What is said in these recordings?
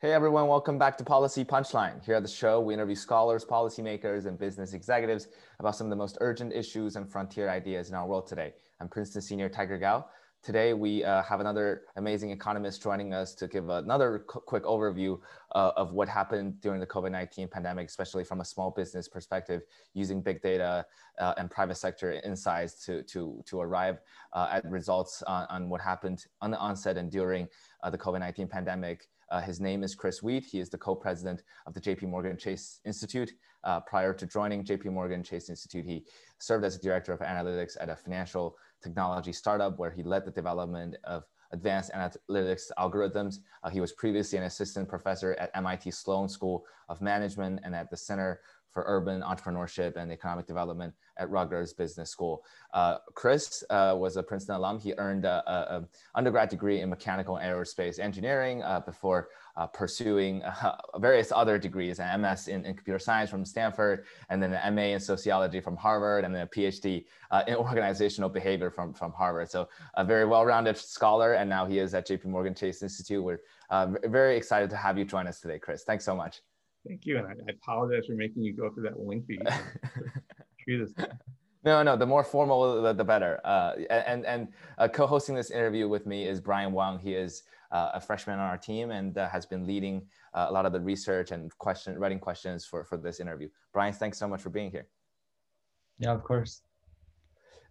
Hey everyone, welcome back to Policy Punchline. Here at the show, we interview scholars, policymakers, and business executives about some of the most urgent issues and frontier ideas in our world today. I'm Princeton senior Tiger Gao. Today, we uh, have another amazing economist joining us to give another quick overview uh, of what happened during the COVID 19 pandemic, especially from a small business perspective, using big data uh, and private sector insights to, to, to arrive uh, at results on, on, what happened on the onset and during uh, the COVID 19 pandemic. Uh, his name is Chris Wheat. He is the co-president of the JP Morgan Chase Institute. Uh, prior to joining JP Morgan Chase Institute, he served as a director of analytics at a financial technology startup where he led the development of advanced analytics algorithms. Uh, he was previously an assistant professor at MIT Sloan School of Management and at the Center for Urban Entrepreneurship and Economic Development at Rutgers Business School. Uh, Chris uh, was a Princeton alum. He earned an undergrad degree in mechanical aerospace engineering uh, before uh, pursuing uh, various other degrees, an MS in, in, computer science from Stanford, and then an MA in sociology from Harvard, and then a PhD uh, in organizational behavior from, from Harvard. So a very well-rounded scholar, and now he is at JP Morgan Chase Institute. We're very excited to have you join us today, Chris. Thanks so much. Thank you, and I, I apologize for making you go through that lengthy treatise. No, no, the more formal, the, the better. Uh, and and uh, co-hosting this interview with me is Brian Wang. He is uh, a freshman on our team and uh, has been leading uh, a lot of the research and question writing questions for, for this interview. Brian, thanks so much for being here. Yeah, of course.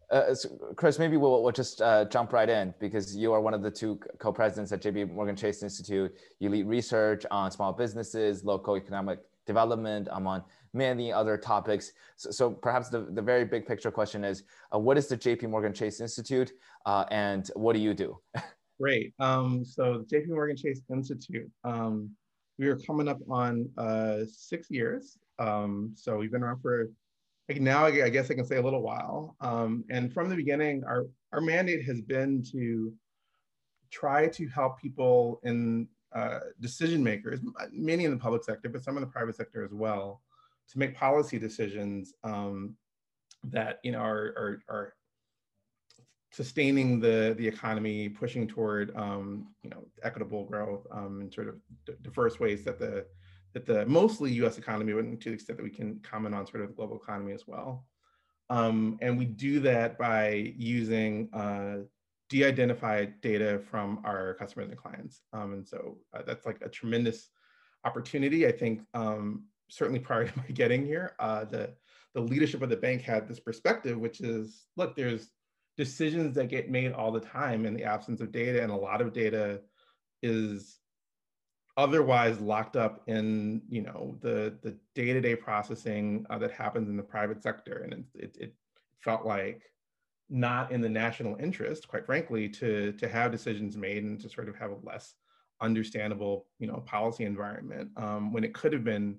Uh, so Chris, maybe we'll, we'll just uh, jump right in because you are one of the two co-presidents at JP Morgan Chase Institute. You lead research on small businesses, local economic development, among many other topics. So, so perhaps the, the very big picture question is, uh, what is the JP Morgan Chase Institute uh, and what do you do? Great. Um, so JP Morgan Chase Institute, um, we are coming up on uh, six years. Um, so we've been around for like now I guess I can say a little while. Um, and from the beginning, our, our mandate has been to try to help people in uh, decision makers, many in the public sector, but some in the private sector as well, to make policy decisions um, that you know are, are, are, sustaining the the economy, pushing toward um, you know equitable growth um, sort of diverse ways that the that the mostly U.S. economy, but to the extent that we can comment on sort of the global economy as well. Um, and we do that by using uh, de-identified data from our customers and clients. Um, and so uh, that's like a tremendous opportunity. I think um, certainly prior to my getting here, uh, the the leadership of the bank had this perspective, which is, look, there's decisions that get made all the time in the absence of data, and a lot of data is otherwise locked up in you know the the day-to-day processing uh, that happens in the private sector. And it, it, it, felt like not in the national interest quite frankly to to have decisions made and to sort of have a less understandable you know policy environment um, when it could have been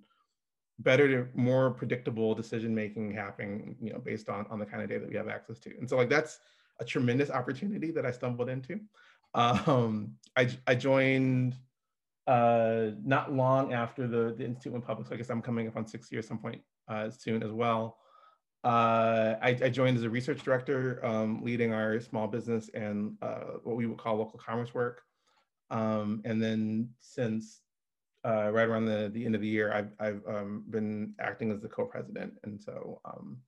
better to more predictable decision making happening you know based on on the kind of data that we have access to. And so like that's a tremendous opportunity that i stumbled into. Um, I, I joined uh, not long after the, the Institute went public. So I guess I'm coming up on six years some point uh, soon as well. Uh, I, I, joined as a research director, um, leading our small business and uh, what we would call local commerce work. Um, and then since uh, right around the, the end of the year, I've, I've um, been acting as the co-president. And so um,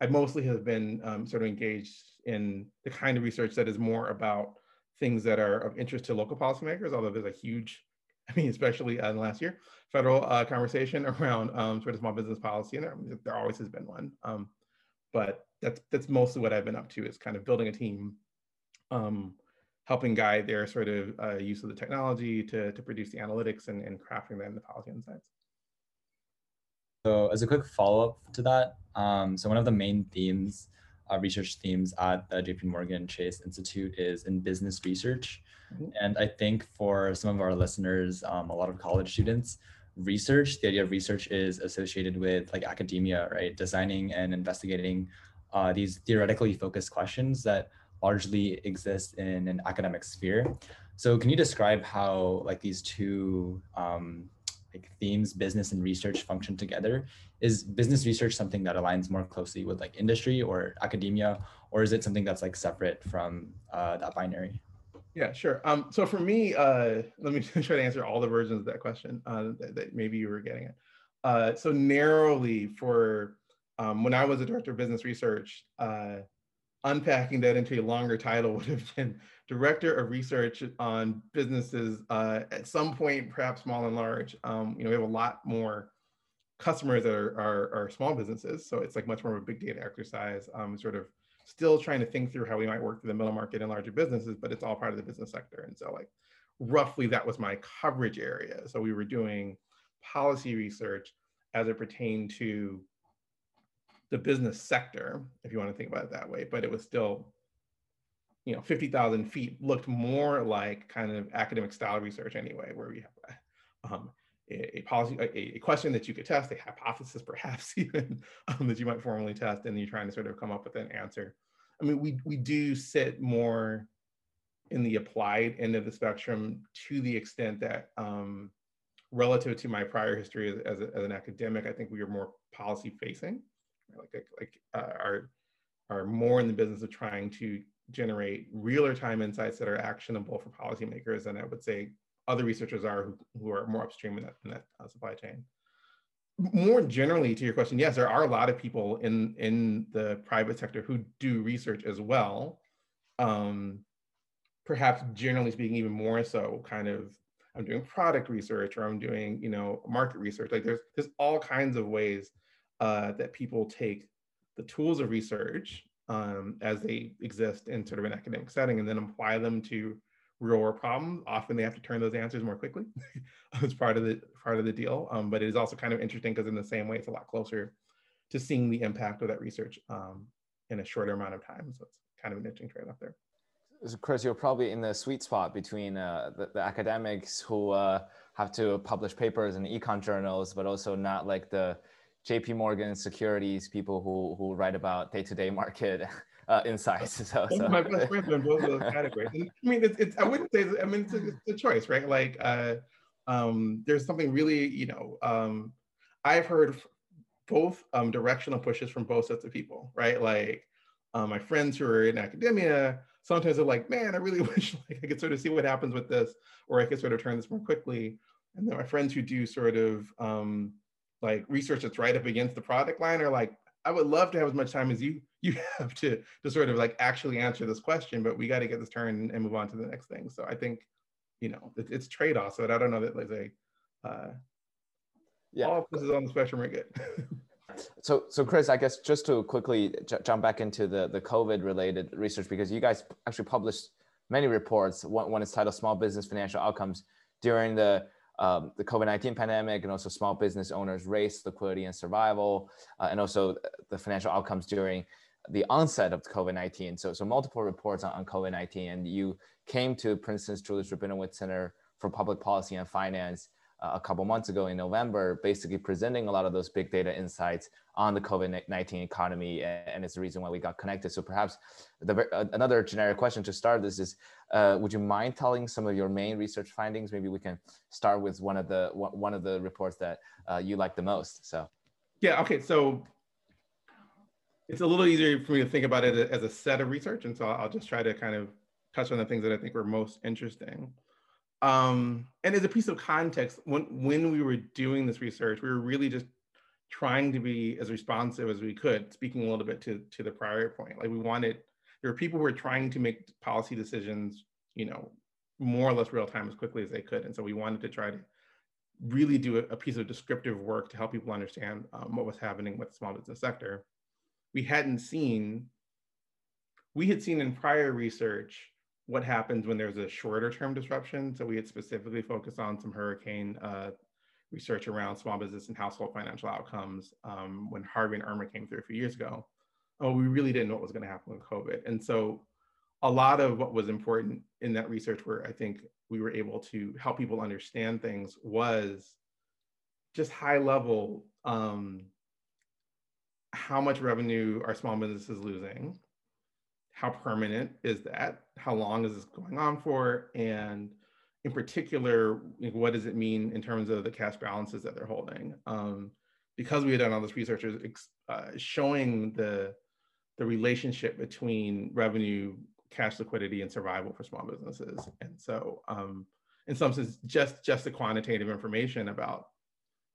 I mostly have been um, sort of engaged in the kind of research that is more about things that are of interest to local policymakers, although there's a huge I mean, especially uh, in the last year, federal uh, conversation around um, sort of small business policy, and there, there always has been one. Um, but that's that's mostly what I've been up to is kind of building a team, um, helping guide their sort of uh, use of the technology to to produce the analytics and, and crafting them the policy insights. So as a quick follow up to that, um, so one of the main themes, uh, research themes at the JP Morgan Chase Institute is in business research. Mm-hmm. And I think for some of our listeners, um, a lot of college students, research, the idea of research is associated with like academia, right? Designing and investigating uh, these theoretically focused questions that largely exist in an academic sphere. So can you describe how like these two um, like themes, business and research function together? Is business research something that aligns more closely with like industry or academia, or is it something that's like separate from uh, that binary? Yeah, sure. Um, so for me, uh, let me try to answer all the versions of that question uh, that, that, maybe you were getting at. Uh, so narrowly for um, when I was a director of business research, uh, unpacking that into a longer title would have been director of research on businesses uh, at some point, perhaps small and large. Um, you know, we have a lot more customers that are, are, are, small businesses. So it's like much more of a big data exercise, um, sort of still trying to think through how we might work through the middle market and larger businesses, but it's all part of the business sector. And so like roughly that was my coverage area. So we were doing policy research as it pertained to the business sector, if you want to think about it that way, but it was still, you know, 50,000 feet looked more like kind of academic style research anyway, where we have um, a, policy, a, a, question that you could test, a hypothesis perhaps even um, that you might formally test, and you're trying to sort of come up with an answer. I mean, we, we do sit more in the applied end of the spectrum to the extent that um, relative to my prior history as, as, a, as, an academic, I think we are more policy facing like like uh, are are more in the business of trying to generate realer time insights that are actionable for policymakers and I would say other researchers are who, who are more upstream in that, in that uh, supply chain. More generally to your question, yes, there are a lot of people in, in the private sector who do research as well. Um, perhaps generally speaking, even more so kind of I'm doing product research or I'm doing, you know, market research. Like there's there's all kinds of ways uh, that people take the tools of research um, as they exist in sort of an academic setting and then apply them to real world problems. Often they have to turn those answers more quickly as part of the part of the deal. Um, but it is also kind of interesting because in the same way, it's a lot closer to seeing the impact of that research um, in a shorter amount of time. So it's kind of an interesting trade-off there. Chris, you're probably in the sweet spot between uh, the, the, academics who uh, have to publish papers in econ journals, but also not like the JP Morgan securities people who who write about day-to-day market uh, insights. So, so. my best friends in both of those categories. And, I mean, it's, it's I wouldn't say I mean it's a, it's a choice, right? Like uh, um, there's something really you know um, I've heard both um, directional pushes from both sets of people, right? Like uh, my friends who are in academia sometimes are like, man, I really wish like I could sort of see what happens with this, or I could sort of turn this more quickly. And then my friends who do sort of um, like research that's right up against the product line are like, I would love to have as much time as you you have to to sort of like actually answer this question, but we got to get this turned and move on to the next thing. So I think, you know, it, it's trade offs. But I don't know that like a uh, yeah, all places on the spectrum are good. so so Chris, I guess just to quickly j- jump back into the the COVID related research because you guys actually published many reports. One, one is titled "Small Business Financial Outcomes" during the um, the COVID-19 pandemic and also small business owners' race, liquidity, and survival, uh, and also the financial outcomes during the onset of COVID-19. So, so multiple reports on, on COVID-19, and you came to Princeton's Julius Rabinowitz Center for Public Policy and Finance uh, a couple months ago in November, basically presenting a lot of those big data insights on the COVID-19 economy, and it's the reason why we got connected. So perhaps the, uh, another generic question to start this is, uh, would you mind telling some of your main research findings? Maybe we can start with one of the one of the reports that uh, you like the most. So, yeah, okay, so it's a little easier for me to think about it as a set of research, and so I'll just try to kind of touch on the things that I think were most interesting. Um, and as a piece of context, when, when we were doing this research, we were really just trying to be as responsive as we could, speaking a little bit to, to the prior point. Like we wanted, there were people who were trying to make policy decisions, you know, more or less real time as quickly as they could. And so we wanted to try to really do a, a piece of descriptive work to help people understand um, what was happening with the small business sector. We hadn't seen, we had seen in prior research what happens when there's a shorter term disruption. So we had specifically focused on some hurricane uh, research around small business and household financial outcomes um, when Harvey and Irma came through a few years ago. Oh, we really didn't know what was going to happen with COVID. And so a lot of what was important in that research where I think we were able to help people understand things was just high level um, how much revenue are small businesses losing how permanent is that? How long is this going on for? And in particular, what does it mean in terms of the cash balances that they're holding? Um, because we had done all this research uh, showing the, the relationship between revenue cash liquidity and survival for small businesses. And so, um, in some sense, just just the quantitative information about,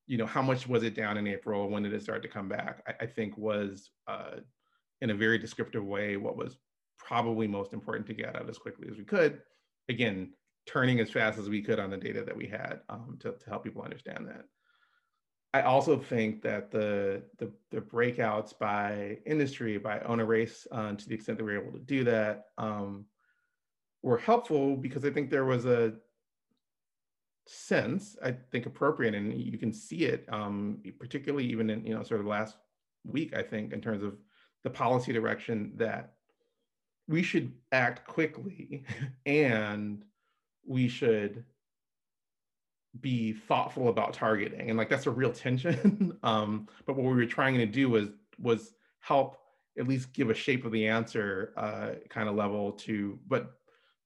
you know, how much was it down in April, when did it start to come back? I, I think was, uh, in a very descriptive way, what was probably most important to get out as quickly as we could. Again, turning as fast as we could on the data that we had um, to, to help people understand that. I also think that the, the, the breakouts by industry, by owner race, uh, to the extent that we were able to do that, um, were helpful because I think there was a sense, I think appropriate, and you can see it, um, particularly even in you know sort of last week, I think, in terms of the policy direction that we should act quickly and we should be thoughtful about targeting and like that's a real tension um, but what we were trying to do was was help at least give a shape of the answer uh, kind of level to but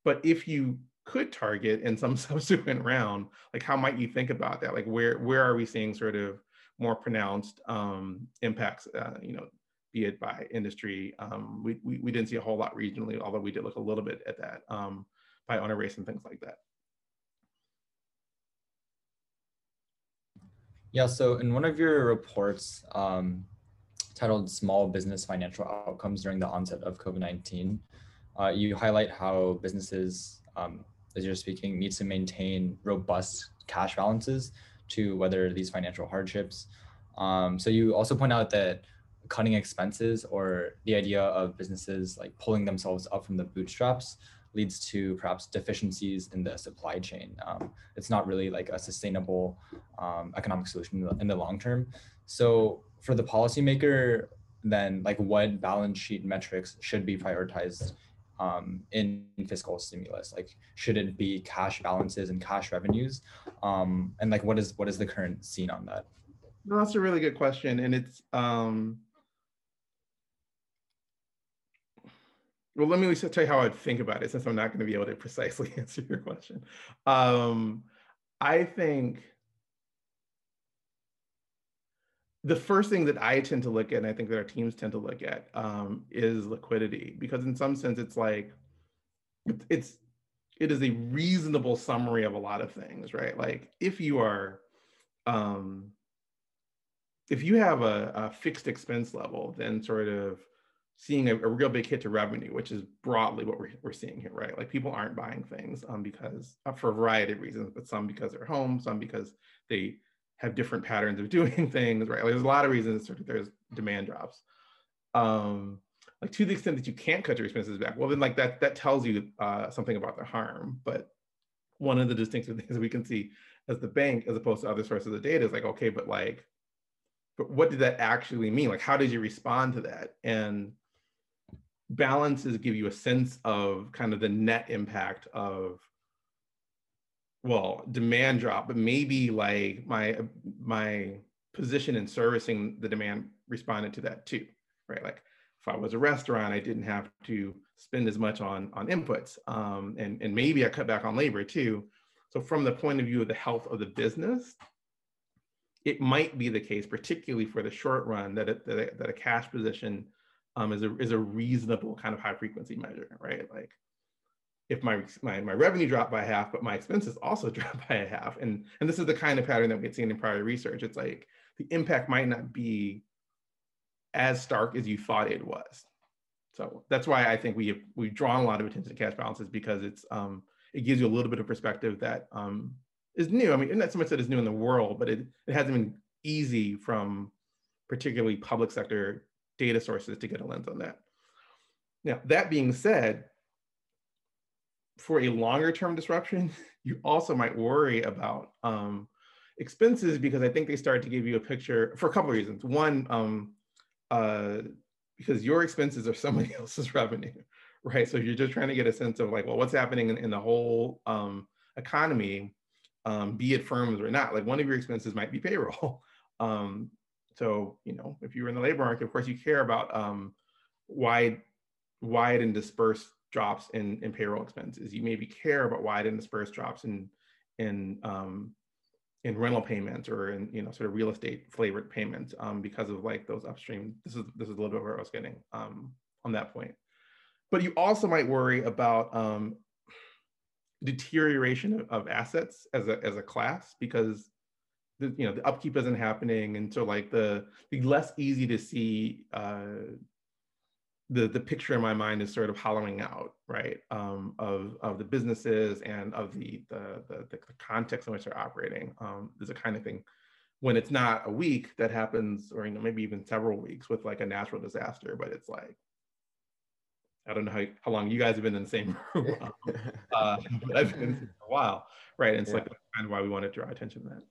but if you could target in some subsequent round like how might you think about that? Like where where are we seeing sort of more pronounced um, impacts uh, you know be it by industry? Um, we, we, we didn't see a whole lot regionally although we did look a little bit at that um, by owner race and things like that. Yeah, so in one of your reports um, titled Small Business Financial Outcomes During the Onset of COVID 19, uh, you highlight how businesses, um, as you're speaking, needs to maintain robust cash balances to weather these financial hardships. Um, so you also point out that cutting expenses or the idea of businesses like pulling themselves up from the bootstraps leads to perhaps deficiencies in the supply chain. Um, it's not really like a sustainable um, economic solution in the, in the, long term. So for the policymaker, then like what balance sheet metrics should be prioritized um, in fiscal stimulus? Like should it be cash balances and cash revenues? Um, and like what is what is the current scene on that? No, that's a really good question, and it's um, well, let me tell you how I think about it since I'm not going to be able to precisely answer your question. Um, I think the first thing that I tend to look at, and I think that our teams tend to look at, um, is liquidity, because in some sense, it's like it's it is a reasonable summary of a lot of things, right? Like if you are um, if you have a, a fixed expense level, then sort of seeing a, a, real big hit to revenue, which is broadly what we're, we're seeing here, right? Like people aren't buying things um, because uh, for a variety of reasons, but some because they're home, some because they have different patterns of doing things, right? Like there's a lot of reasons sort of there's demand drops. Um, like to the extent that you can't cut your expenses back, well then like that that tells you uh, something about the harm. But one of the distinctive things we can see as the bank, as opposed to other sources of data, is like okay, but like, but what did that actually mean? Like how did you respond to that? And balances give you a sense of kind of the net impact of well demand drop but maybe like my my position in servicing the demand responded to that too right like if i was a restaurant i didn't have to spend as much on on inputs um, and and maybe i cut back on labor too so from the point of view of the health of the business it might be the case particularly for the short run that, it, that, a, that a cash position um, is a is a reasonable kind of high frequency measure, right? Like if my, my my revenue dropped by half, but my expenses also dropped by a half, and and this is the kind of pattern that we had seen in prior research. It's like the impact might not be as stark as you thought it was. So that's why I think we have we've drawn a lot of attention to cash balances because it's um, it gives you a little bit of perspective that um, is new. I mean, not so much that it's new in the world, but it it hasn't been easy from particularly public sector data sources to get a lens on that. Now, that being said, for a longer term disruption, you also might worry about um, expenses because I think they start to give you a picture for a couple of reasons. One, um, uh, because your expenses are somebody else's revenue, right? So you're just trying to get a sense of like, well, what's happening in, in the whole um, economy, um, be it firms or not. Like one of your expenses might be payroll. Um, so, you know, if you're in the labor market, of course, you care about um, wide, wide and dispersed drops in, in payroll expenses. You maybe care about wide and dispersed drops in in um, in rental payments or in you know sort of real estate flavored payments um, because of like those upstream. This is this is a little bit where I was getting um, on that point. but you also might worry about um, deterioration of, of, assets as a as a class because the you know the upkeep isn't happening, and so like the the less easy to see. Uh, the, the picture in my mind is sort of hollowing out, right, um, of, of the businesses and of the, the, the, the context in which they're operating. Um, there's a kind of thing when it's not a week that happens, or you know, maybe even several weeks with like a natural disaster, but it's like I don't know how, how long you guys have been in the same room, uh, but I've been for a while, right? And it's yeah. like kind of why we want to draw attention to that.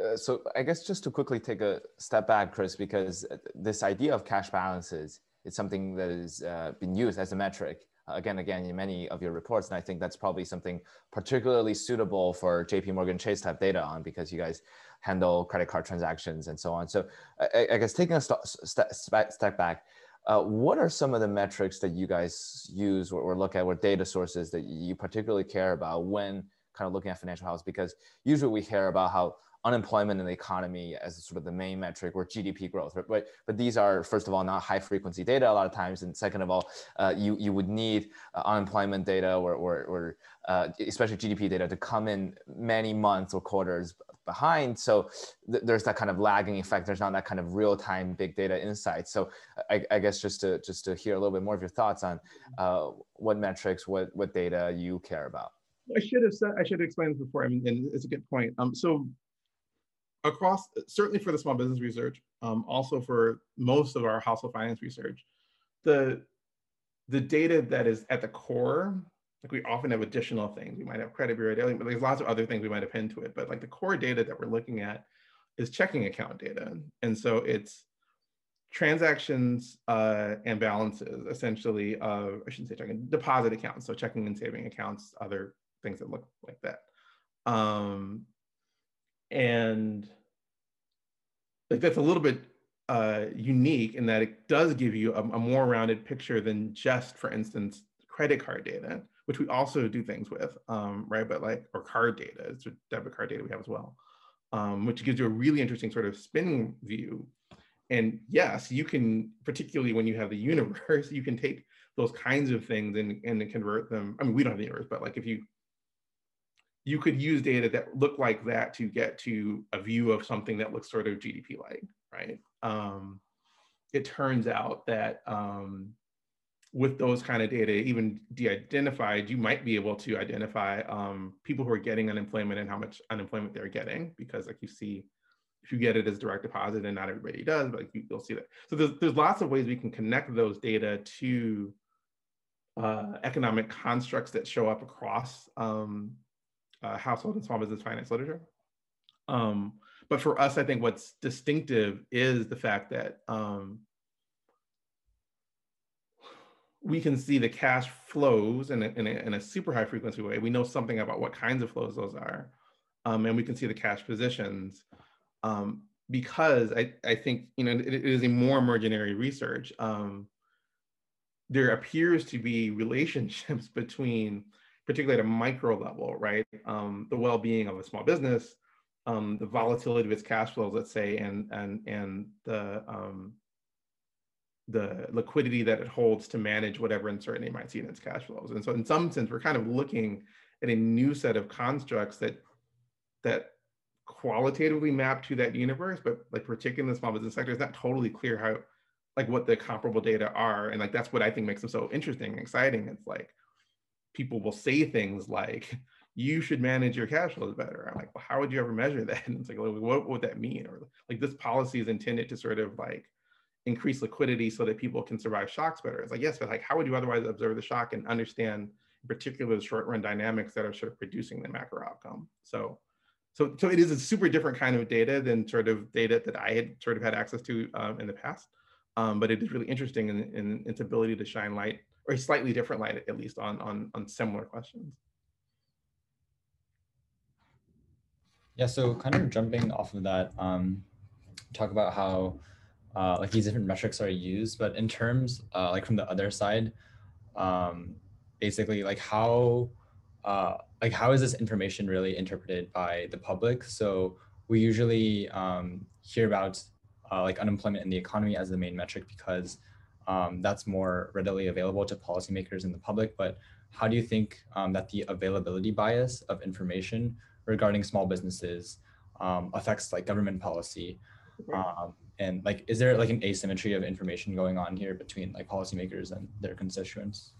Uh, so I guess just to quickly take a step back, Chris, because this idea of cash balances is something that has uh, been used as a metric uh, again again in many of your reports, and I think that's probably something particularly suitable for J.P. Morgan Chase type data on because you guys handle credit card transactions and so on. So I, I guess taking a st- st- step back uh, what are some of the metrics that you guys use or, or, look at or data sources that you particularly care about when kind of looking at financial health? Because usually we hear about how unemployment in the economy as sort of the main metric or GDP growth, right? But, but these are, first of all, not high frequency data a lot of times. And second of all, uh, you, you would need uh, unemployment data or, or, or uh, especially GDP data to come in many months or quarters behind. So th- there's that kind of lagging effect. There's not that kind of real time big data insight. So I, I, guess just to, just to hear a little bit more of your thoughts on uh, what metrics, what, what data you care about. I should have said, I should have explained this before. I mean, and it's a good point. Um, so across, certainly for the small business research, um, also for most of our household finance research, the, the data that is at the core, like we often have additional things. We might have credit bureau data, but there's lots of other things we might append to it. But like the core data that we're looking at is checking account data. And so it's transactions uh, and balances essentially of, I shouldn't say checking, deposit accounts. So checking and saving accounts, other things that look like that. Um, and like that's a little bit uh, unique in that it does give you a, a, more rounded picture than just, for instance, credit card data, which we also do things with, um, right? But like, or card data, it's debit card data we have as well, um, which gives you a really interesting sort of spin view. And yes, you can, particularly when you have the universe, you can take those kinds of things and, and convert them. I mean, we don't have the universe, but like if you you could use data that look like that to get to a view of something that looks sort of GDP like, right? Um, it turns out that um, with those kind of data, even de-identified, you might be able to identify um, people who are getting unemployment and how much unemployment they're getting, because like you see, if you get it as direct deposit, and not everybody does, but you, will see that. So there's, there's lots of ways we can connect those data to uh, economic constructs that show up across um, uh, household and small business finance literature. Um, but for us, I think what's distinctive is the fact that um, we can see the cash flows in a, in, a, in a, super high frequency way. We know something about what kinds of flows those are. Um, and we can see the cash positions um, because I, I think, you know, it, it is a more emergent research. Um, there appears to be relationships between particularly at a micro level, right? Um, the well-being of a small business, um, the volatility of its cash flows, let's say, and and and the um, the liquidity that it holds to manage whatever uncertainty might see in its cash flows. And so, in some sense, we're kind of looking at a new set of constructs that that qualitatively map to that universe, but like particularly in the small business sector, it's not totally clear how like what the comparable data are. And like that's what I think makes them so interesting and exciting. It's like, people will say things like, you should manage your cash flows better. I'm like, well, how would you ever measure that? And it's like, well, what would that mean? Or like this policy is intended to sort of like increase liquidity so that people can survive shocks better. It's like, yes, but like, how would you otherwise observe the shock and understand in particular the short run dynamics that are sort of producing the macro outcome? So, so, so it is a super different kind of data than sort of data that I had sort of had access to um, in the past. Um, but it is really interesting in, in its ability to shine light or a slightly different light, at least on, on, on similar questions. Yeah, so kind of jumping off of that, um, talk about how uh, like these different metrics are used, but in terms uh, like from the other side, um, basically like how uh, like how is this information really interpreted by the public? So we usually um, hear about uh, like unemployment in the economy as the main metric because um, that's more readily available to policymakers and the public. But how do you think um, that the availability bias of information regarding small businesses um, affects like government policy? Um, and like, is there like an asymmetry of information going on here between like policymakers and their constituents?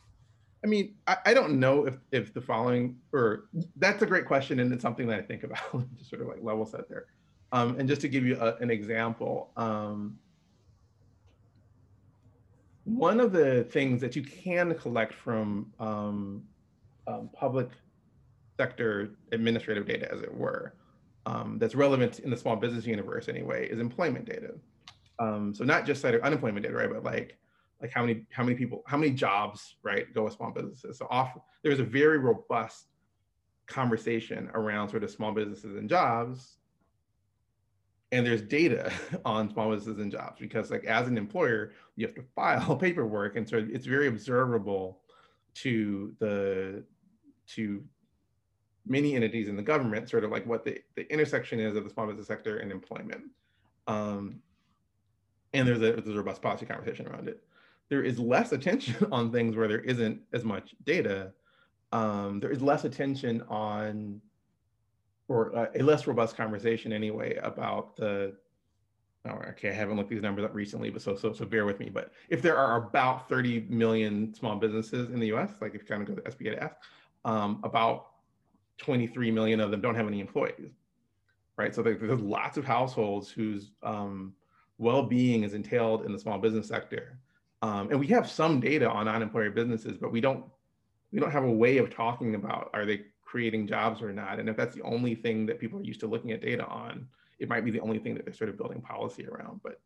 I mean, I, I, don't know if if the following or that's a great question and it's something that I think about just sort of like level set there. Um, and just to give you a, an example, um, one of the things that you can collect from um, um public sector administrative data, as it were, um, that's relevant in the small business universe anyway, is employment data. Um, so not just like unemployment data, right, but like like how many how many people how many jobs right go with small businesses so off there's a very robust conversation around sort of small businesses and jobs and there's data on small businesses and jobs because like as an employer you have to file paperwork and so it's very observable to the to many entities in the government sort of like what the, the intersection is of the small business sector and employment um, and there's a, there's a robust policy conversation around it there is less attention on things where there isn't as much data. Um, there is less attention on, or uh, a less robust conversation anyway about the. Oh, okay, I haven't looked these numbers up recently, but so so so bear with me. But if there are about 30 million small businesses in the U.S., like if you kind of go to SBA to F, um, about 23 million of them don't have any employees, right? So there, there's lots of households whose um, well-being is entailed in the small business sector um, and we have some data on non-employer businesses, but we don't we don't have a way of talking about are they creating jobs or not. And if that's the only thing that people are used to looking at data on, it might be the only thing that they're sort of building policy around. But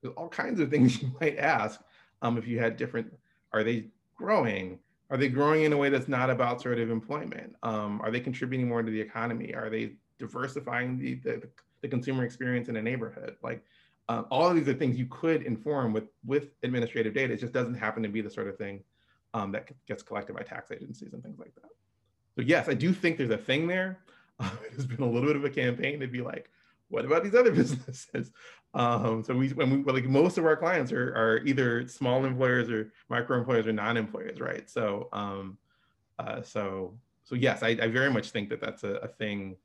there's all kinds of things you might ask um, if you had different, are they growing? Are they growing in a way that's not about sort of employment? Um, are they contributing more to the economy? Are they diversifying the, the, the consumer experience in a neighborhood? Like uh, all of these are things you could inform with with administrative data. It just doesn't happen to be the sort of thing um, that gets collected by tax agencies and things like that. So yes, I do think there's a thing there. It has been a little bit of a campaign to be like, what about these other businesses? Um, so we, when we, like most of our clients are, are either small employers or micro employers or non-employers, right? So, um, uh, so, so yes, I, I, very much think that that's a, a thing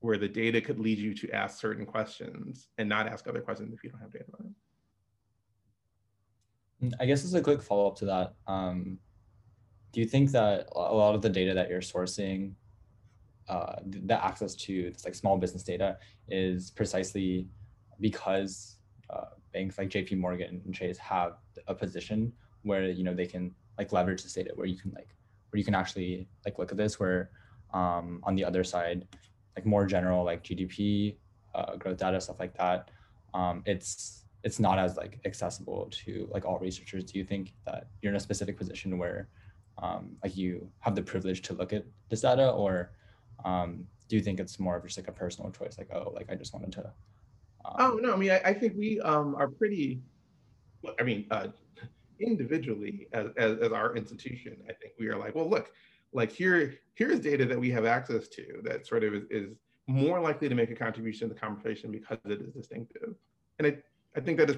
where the data could lead you to ask certain questions and not ask other questions if you don't have data on. Mm, I guess as a quick follow up to that, um, do you think that a lot of the data that you're sourcing, uh, the access to this like small business data, is precisely because uh, banks like J.P. Morgan and Chase have a position where you know they can like leverage this data, where you can like where you can actually like look at this, where um, on the other side like more general like GDP uh, growth data stuff like that, um, it's it's not as like accessible to like all researchers. Do you think that you're in a specific position where um, like you have the privilege to look at this data, or um, do you think it's more of just like a personal choice? Like oh, like I just wanted to. Um, oh no, I mean I, I think we um, are pretty. I mean, uh, individually as, as as our institution, I think we are like, well, look, like here here's data that we have access to that sort of is, is more likely to make a contribution to the conversation because it is distinctive and I, I think that is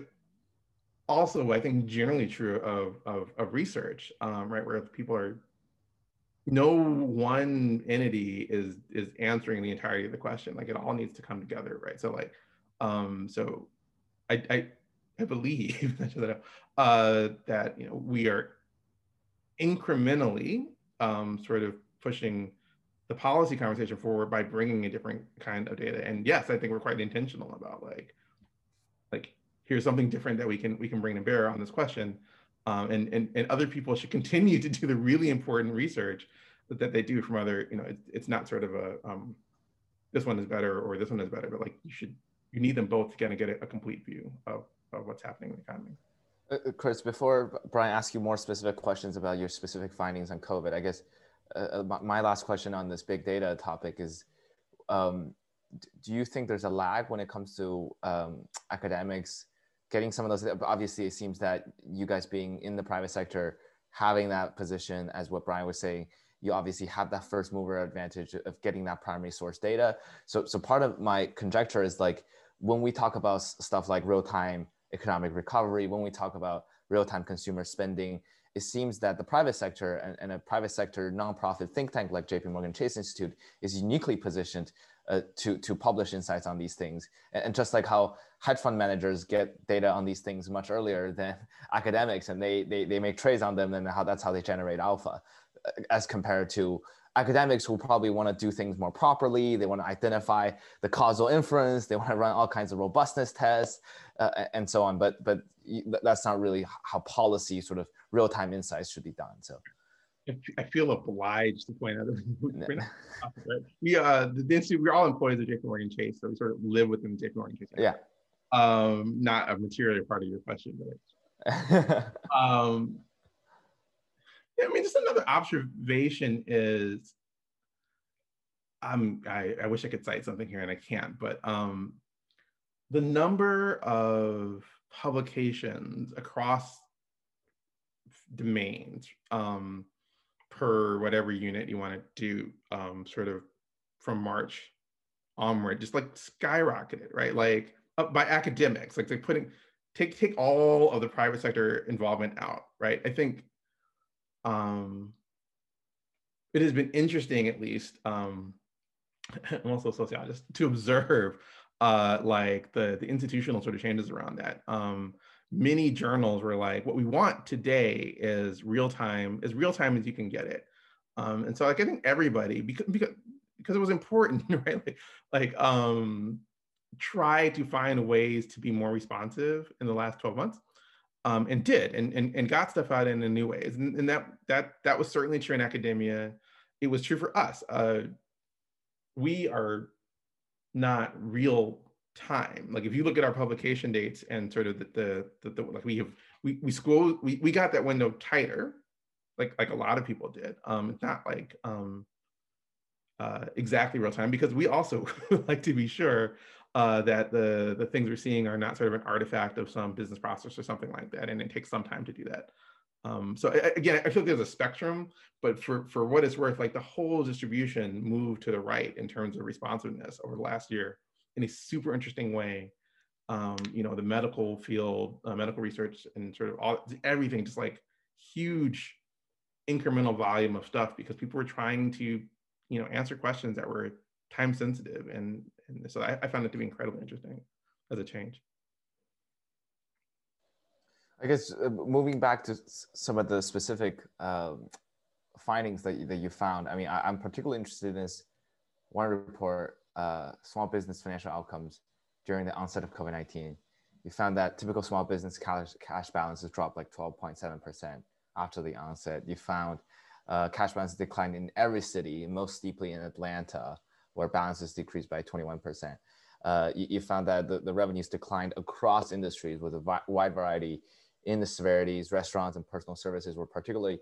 also i think generally true of of, of research um, right where people are no one entity is is answering the entirety of the question like it all needs to come together right so like um so i i, I believe uh, that you know we are incrementally um, sort of pushing the policy conversation forward by bringing a different kind of data. And yes, I think we're quite intentional about like, like here's something different that we can we can bring to bear on this question. Um, and, and and other people should continue to do the really important research that, that they do from other, you know, it, it's not sort of a um, this one is better or this one is better, but like you should you need them both to kind of get a, a complete view of, of what's happening in the economy. Uh, uh, Chris, before Brian asks you more specific questions about your specific findings on COVID, I guess uh, uh my last question on this big data topic is, um, do you think there's a lag when it comes to um, academics getting some of those? Obviously, it seems that you guys being in the private sector, having that position, as what Brian was saying, you obviously have that first mover advantage of getting that primary source data. So, so part of my conjecture is like when we talk about stuff like real time economic recovery, when we talk about real-time consumer spending. It seems that the private sector and, and a private sector nonprofit think tank like JP Morgan Chase Institute is uniquely positioned uh, to, to publish insights on these things. And, just like how hedge fund managers get data on these things much earlier than academics and they, they, they make trades on them and how that's how they generate alpha uh, as compared to academics who probably want to do things more properly. They want to identify the causal inference. They want to run all kinds of robustness tests uh, and so on. But but that's not really how policy sort of real time insights should be done. So. I feel obliged to point out that we uh the institute we're all employees of JP Morgan Chase, so we sort of live within JP Morgan Chase. Yeah. Um, not a material part of your question, but um I mean, just another observation is, um, I, I wish I could cite something here and I can't, but um, the number of publications across domains um, per whatever unit you want to do, um, sort of from March onward, just like skyrocketed, right? Like up by academics, like they're putting take take all of the private sector involvement out, right? I think um, it has been interesting, at least, um, I'm also a sociologist, to observe uh, like the, the institutional sort of changes around that. Um, many journals were like, what we want today is real time, as real time as you can get it. Um, and so like, I think everybody, because, because, because it was important, right? Like, like um, try to find ways to be more responsive in the last 12 months um, and did and, and, and got stuff out in, new ways. And, and, that, that, that was certainly true in academia. It was true for us. Uh, we are not real time. Like if you look at our publication dates and sort of the, the, the, the like we have, we, we school, we, we got that window tighter, like, like a lot of people did. Um, it's not like um, uh, exactly real time because we also like to be sure uh, that the, the things we're seeing are not sort of an artifact of some business process or something like that. And it takes some time to do that. Um, so again, I feel like there's a spectrum, but for, for what it's worth, like the whole distribution moved to the right in terms of responsiveness over the last year in a super interesting way. Um, you know, the medical field, uh, medical research and sort of all, everything, just like huge incremental volume of stuff because people were trying to, you know, answer questions that were time sensitive and and so I, I found it to be incredibly interesting as a change. I guess uh, moving back to some of the specific uh, findings that you, that you found. I mean, I, am particularly interested in this one report, uh, small business financial outcomes during the onset of COVID-19. You found that typical small business cash, cash balances dropped like 12.7% after the onset. You found uh, cash balances declined in every city, most steeply in Atlanta, where balances decreased by 21%. Uh, you, you, found that the, the revenues declined across industries with a vi- wide variety in the severities. Restaurants and personal services were particularly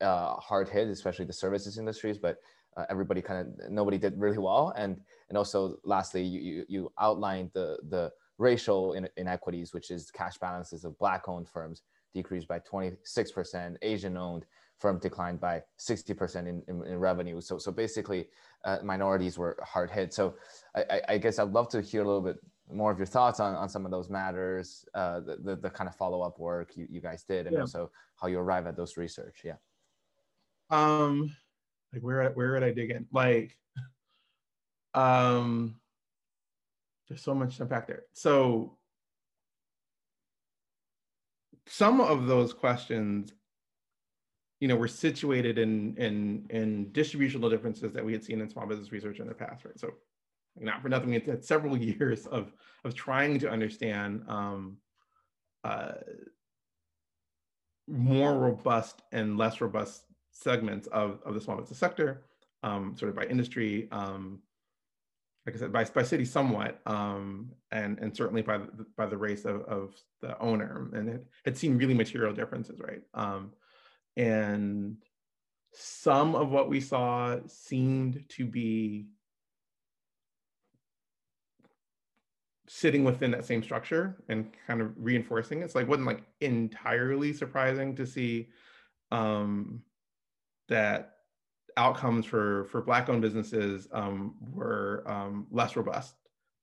uh, hard hit, especially the services industries, but uh, everybody kind of, nobody did really well. And, and also lastly, you, you, you outlined the, the racial in, inequities, which is cash balances of black owned firms decreased by 26%, Asian owned firm declined by 60% in, in, in, revenue. So, so basically, uh, minorities were hard hit. So, I, I, guess I'd love to hear a little bit more of your thoughts on, on some of those matters, uh, the, the, the, kind of follow up work you, you guys did, and yeah. also how you arrive at those research. Yeah. Um, like where where would I dig in? Like, um, there's so much to unpack there. So some of those questions you know, were situated in in in distributional differences that we had seen in small business research in the past, right? So, not for nothing, we had several years of of trying to understand um, uh, more robust and less robust segments of, of the small business sector, um, sort of by industry, um, like I said, by, by city somewhat, um, and, and certainly by the, by the race of, of the owner. And it had seen really material differences, right? Um, and some of what we saw seemed to be sitting within that same structure and kind of reinforcing it. Like wasn't like entirely surprising to see um, that outcomes for for black owned businesses um, were um, less robust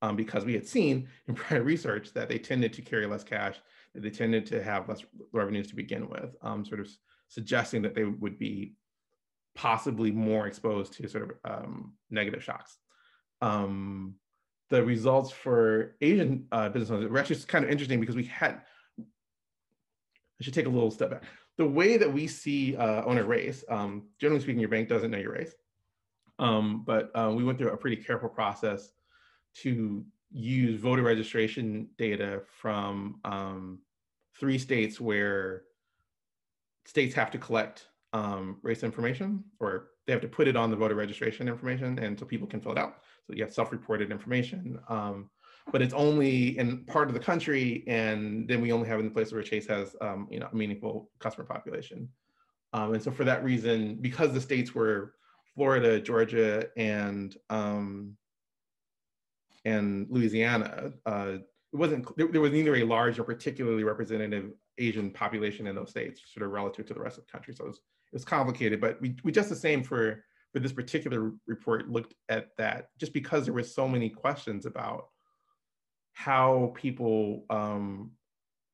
um, because we had seen in prior research that they tended to carry less cash that they tended to have less revenues to begin with, um, sort of suggesting that they would be possibly more exposed to sort of um, negative shocks. Um, the results for Asian uh, business owners were actually kind of interesting because we had, I should take a little step back. The way that we see uh, owner race, um, generally speaking, your bank doesn't know your race. Um, but uh, we went through a pretty careful process to use voter registration data from um, three states where states have to collect um, race information or they have to put it on the voter registration information and so people can fill it out. So you have self-reported information, um, but it's only in part of the country and then we only have in the place where Chase has um, you know, a meaningful customer population. Um, and so for that reason, because the states were Florida, Georgia, and um, and Louisiana, uh, it wasn't there, there, was neither a large or particularly representative Asian population in those states, sort of relative to the rest of the country. So it was, it was complicated, but we, we just the same for for this particular report looked at that just because there were so many questions about how people um,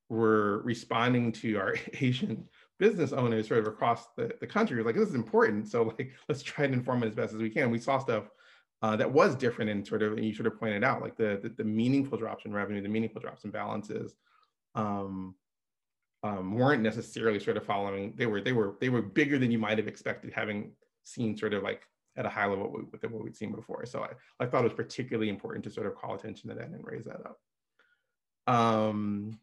were responding to our Asian business owners sort of across the, the country. We're like, this is important. So like, let's try and inform it as best as we can. We saw stuff uh, that was different and sort of, and you sort of pointed out like the, the, the meaningful drops in revenue, the meaningful drops in balances um, um, weren't necessarily sort of following, they were, they were, they were bigger than you might've expected having seen sort of like at a high level than what we'd seen before. So I, I thought it was particularly important to sort of call attention to that and raise that up. Um,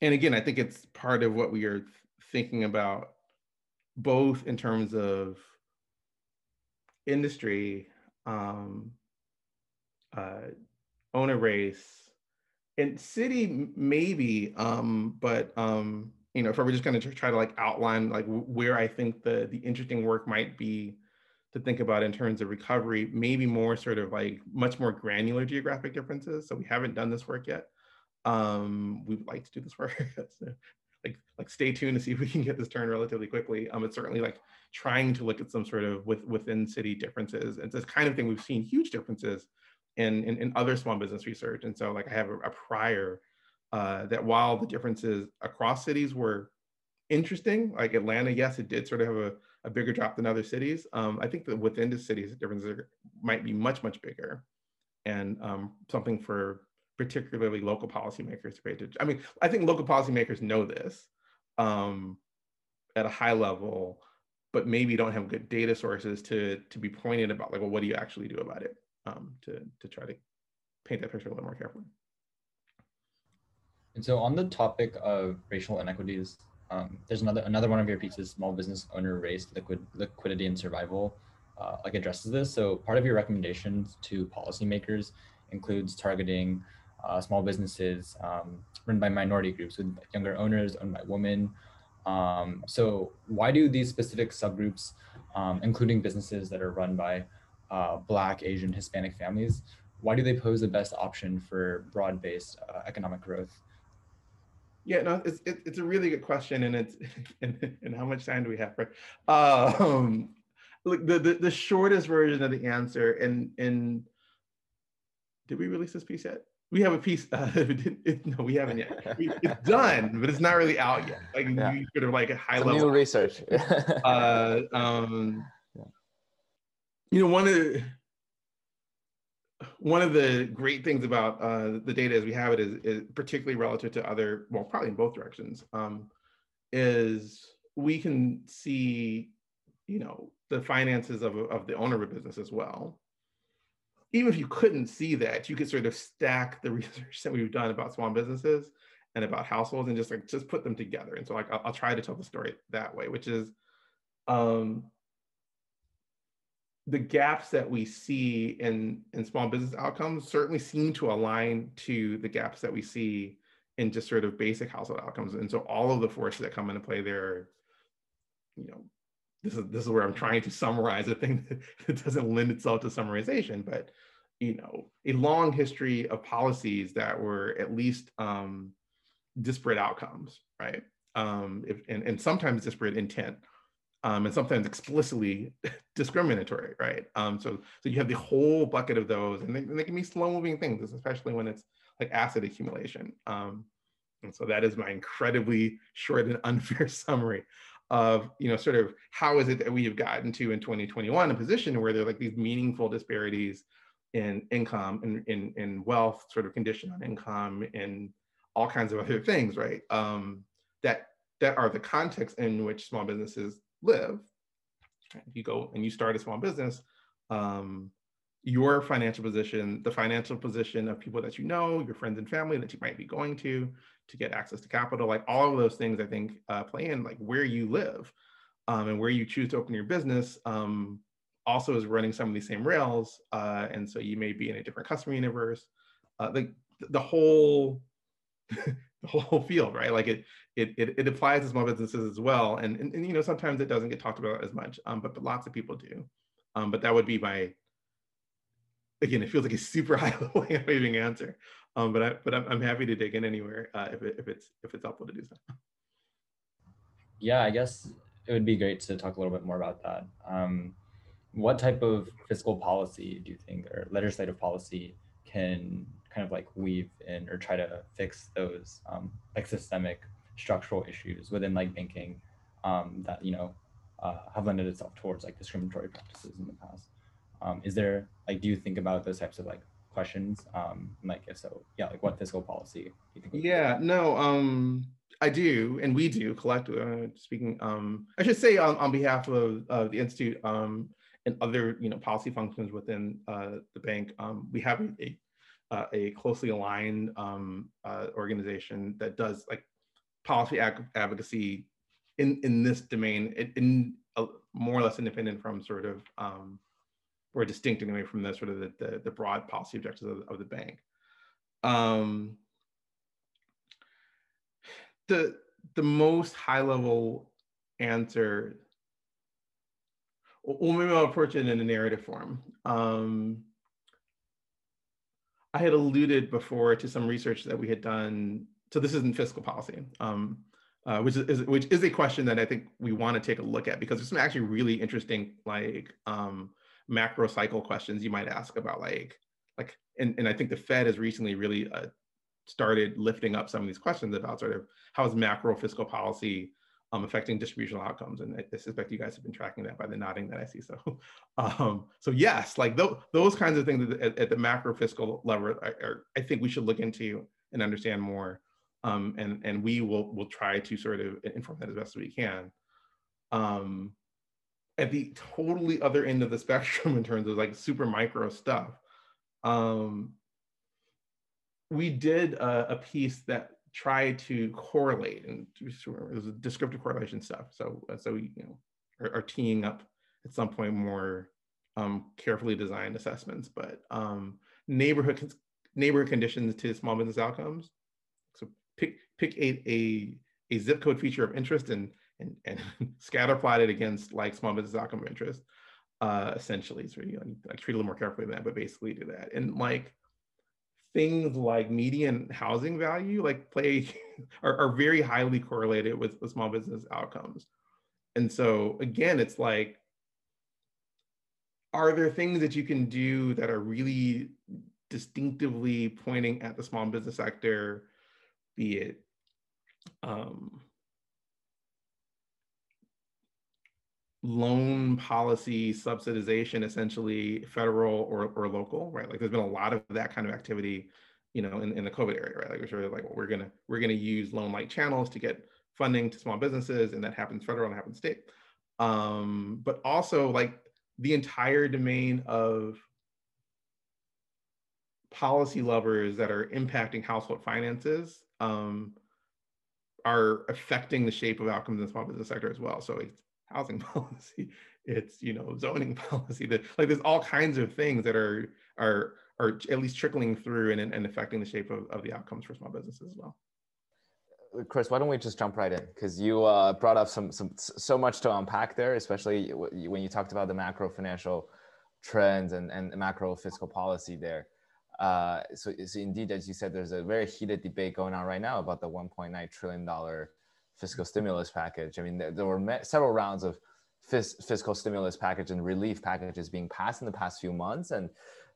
and again, I think it's part of what we are thinking about both in terms of industry um, uh, owner race and city maybe um, but um, you know if i were just going to try to like outline like where i think the the interesting work might be to think about in terms of recovery maybe more sort of like much more granular geographic differences so we haven't done this work yet um, we'd like to do this work so, like like stay tuned to see if we can get this turned relatively quickly um, it's certainly like trying to look at some sort of with, within city differences. It's this kind of thing we've seen huge differences in, in, in other small business research. And so like I have a, a prior uh, that while the differences across cities were interesting, like Atlanta, yes, it did sort of have a, a bigger drop than other cities. Um, I think that within the cities, the differences are, might be much, much bigger and um, something for particularly local policymakers to pay attention. I mean, I think local policymakers know this um, at a high level, but maybe don't have good data sources to to be pointed about like, well, what do you actually do about it? Um, to to try to paint that picture a little more carefully. And so on the topic of racial inequities, um, there's another another one of your pieces, small business owner race, liquid liquidity and survival, uh, like addresses this. So part of your recommendations to policymakers includes targeting uh, small businesses um, run by minority groups with younger owners, owned by women, um, so why do these specific subgroups, um, including businesses that are run by uh, Black, Asian, Hispanic families, why do they pose the best option for broad-based uh, economic growth? Yeah, no, it's it, it's a really good question, and it's and, and how much time do we have? Right? Um, look, the, the the shortest version of the answer, and and did we release this piece yet? we have a piece. Uh, it, it, no, we haven't yet. We, it's done, but it's not really out yet. Like yeah. you sort of like a high Some level new research. uh, um, yeah. You know, one of the, one of the great things about uh, the data as we have it is, is, particularly relative to other, well, probably in both directions, um, is we can see, you know, the finances of, of the owner of a business as well even if you couldn't see that, you could sort of stack the research that we've done about small businesses and about households and just like just put them together. And so like I'll, I'll try to tell the story that way, which is um, the gaps that we see in in small business outcomes certainly seem to align to the gaps that we see in just sort of basic household outcomes. And so all of the forces that come into play there, you know, this is this is where I'm trying to summarize a thing that doesn't lend itself to summarization, but you know, a long history of policies that were at least um, disparate outcomes, right? Um, if, and, and sometimes disparate intent, um, and sometimes explicitly discriminatory, right? Um, so, so you have the whole bucket of those, and they, and they can be slow-moving things, especially when it's like asset accumulation. Um, And so that is my incredibly short and unfair summary of, you know, sort of how is it that we have gotten to in 2021 a position where there are like these meaningful disparities in income and in, in, in, wealth, sort of condition on income and all kinds of other things, right? Um, that that are the context in which small businesses live. You go and you start a small business, um, your financial position, the financial position of people that you know, your friends and family that you might be going to, to get access to capital, like all of those things, I think uh, play in like where you live um, and where you choose to open your business. Um, also is running some of these same rails, uh, and so you may be in a different customer universe. Uh, the the whole whole field, right? Like it it it, it applies to small businesses as well, and, and, and you know sometimes it doesn't get talked about as much, um, but but lots of people do. Um, but that would be my again, it feels like a super high level waving answer. Um, but I but I'm, I'm happy to dig in anywhere uh, if it, if it's if it's helpful to do so. Yeah, I guess it would be great to talk a little bit more about that. Um, what type of fiscal policy do you think, or legislative policy, can kind of like weave in or try to fix those um, like systemic structural issues within like banking um, that you know uh, have lended itself towards like discriminatory practices in the past? Um, is there like, do you think about those types of like questions? Um, like if so, yeah, like what fiscal policy do you think? Yeah, no, um, I do, and we do collectively. Uh, speaking, um, I should say on, on behalf of uh, the institute um, and other you know policy functions within uh, the bank, um, we have a uh, a closely aligned um, uh, organization that does like policy ag- advocacy in in this domain, in, in more or less independent from sort of um, or distinct anyway from the sort of the, the, the broad policy objectives of, of the bank. Um, the the most high level answer well maybe i'll approach it in a narrative form um, i had alluded before to some research that we had done so this isn't fiscal policy um, uh, which is which is a question that i think we want to take a look at because there's some actually really interesting like um, macro cycle questions you might ask about like like and, and i think the fed has recently really uh, started lifting up some of these questions about sort of how is macro fiscal policy um, affecting distributional outcomes. And I, I, suspect you guys have been tracking that by the nodding that i see. So um, so yes like th- those kinds of things at, at the macro fiscal level are, are, i think we should look into and understand more. Um, and and we will will try to sort of inform that as best as we can. Um, at the totally other end of the spectrum in terms of like super micro stuff. Um, we did a, a, piece that tried to correlate and was descriptive correlation stuff. So, uh, so we you know are, are teeing up at some point more um, carefully designed assessments, but um, neighborhood neighborhood conditions to small business outcomes. So pick pick a, a a zip code feature of interest and and, and scatter plot it against like small business outcome of interest, uh, essentially. So you know, like treat a little more carefully than that, but basically do that. And like things like median housing value, like play are, are very highly correlated with, with small business outcomes. And so again, it's like, are there things that you can do that are really distinctively pointing at the small business sector, be it um, loan policy subsidization, essentially federal or, or local, right? Like there's been a lot of that kind of activity, you know, in, in the COVID area, right? Like we're sort of like, well, we're gonna we're gonna use loan-like channels to get funding to small businesses, and that happens federal and happens state. Um, but also like the entire domain of policy levers that are impacting household finances um, are affecting the shape of outcomes in the small business sector as well. So it's housing policy, it's you know zoning policy. That like there's all kinds of things that are are are at least trickling through and, and affecting the shape of, of the outcomes for small businesses as well. Chris, why don't we just jump right in? Because you uh, brought up some some so much to unpack there, especially when you talked about the macro financial trends and, and macro fiscal policy there. Uh, so, so indeed, as you said, there's a very heated debate going on right now about the 1.9 trillion dollar fiscal stimulus package. I mean, there, there were several rounds of fis- fiscal stimulus package and relief packages being passed in the past few months, and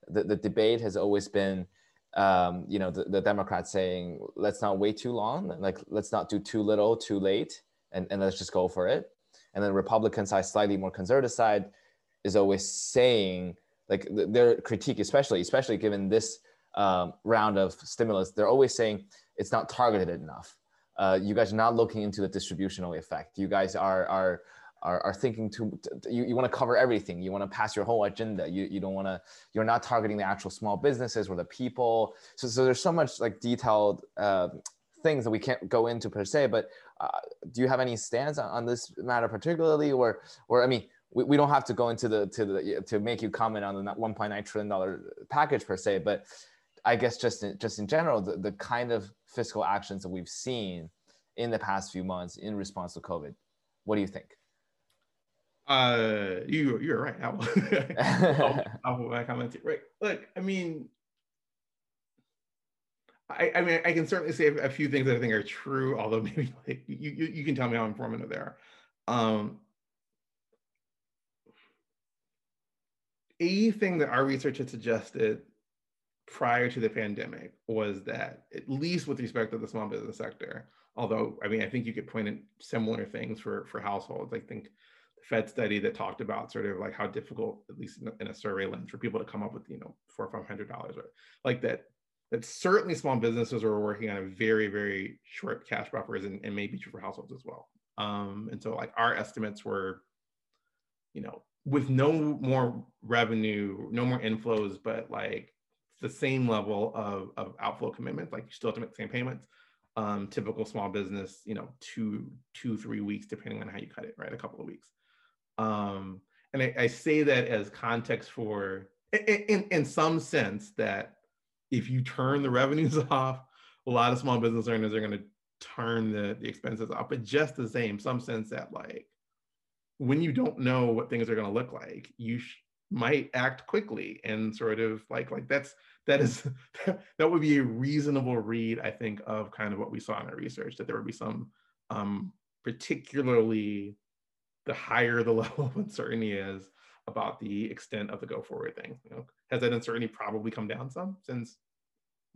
the, the debate has always been um, you know, the, the Democrats saying, let's not wait too long, like let's not do too little, too late, and, and let's just go for it. And then Republican side, slightly more conservative side, is always saying, like their critique, especially, especially given this um, round of stimulus, they're always saying it's not targeted enough. Uh, you guys are not looking into the distributional effect. You guys are are are, are thinking to, you, you want to cover everything. You want to pass your whole agenda. You, you don't want to you're not targeting the actual small businesses or the people. So, so there's so much like detailed uh, things that we can't go into per se but uh, do you have any stance on, on this matter particularly? Or or i mean we, we don't have to go into the to the to make you comment on the 1.9 trillion dollar package per se but i guess just in, just in general the, the kind of fiscal actions that we've seen in the past few months in response to covid what do you think uh, you you're right. I will, I'll, put my comments here. Right. Look, I mean, I, I mean, I can certainly say a few things that I think are true, although maybe like you, you, you can tell me how informative they are. Um, a thing that our research had suggested prior to the pandemic was that, at least with respect to the small business sector, although I mean, I think you could point at similar things for for households. I think the Fed study that talked about sort of like how difficult, at least in a, in a survey lens, for people to come up with you know four or five hundred dollars, or like that. That certainly small businesses are working on a very very short cash buffers, and, and maybe true for households as well. Um, and so like our estimates were, you know, with no more revenue, no more inflows, but like the same level of, of outflow commitments, like you still have to make the same payments. Um, typical small business, you know, two, two, three weeks, depending on how you cut it, right? A couple of weeks. Um, and I, I, say that as context for, in, in some sense, that if you turn the revenues off, a lot of small business owners are going to turn the, the expenses off. But just the same, some sense that like when you don't know what things are going to look like, you sh- might act quickly and sort of like like that's that is that would be a reasonable read i think of kind of what we saw in our research that there would be some um, particularly the higher the level of uncertainty is about the extent of the go forward thing. You know, has that uncertainty probably come down some since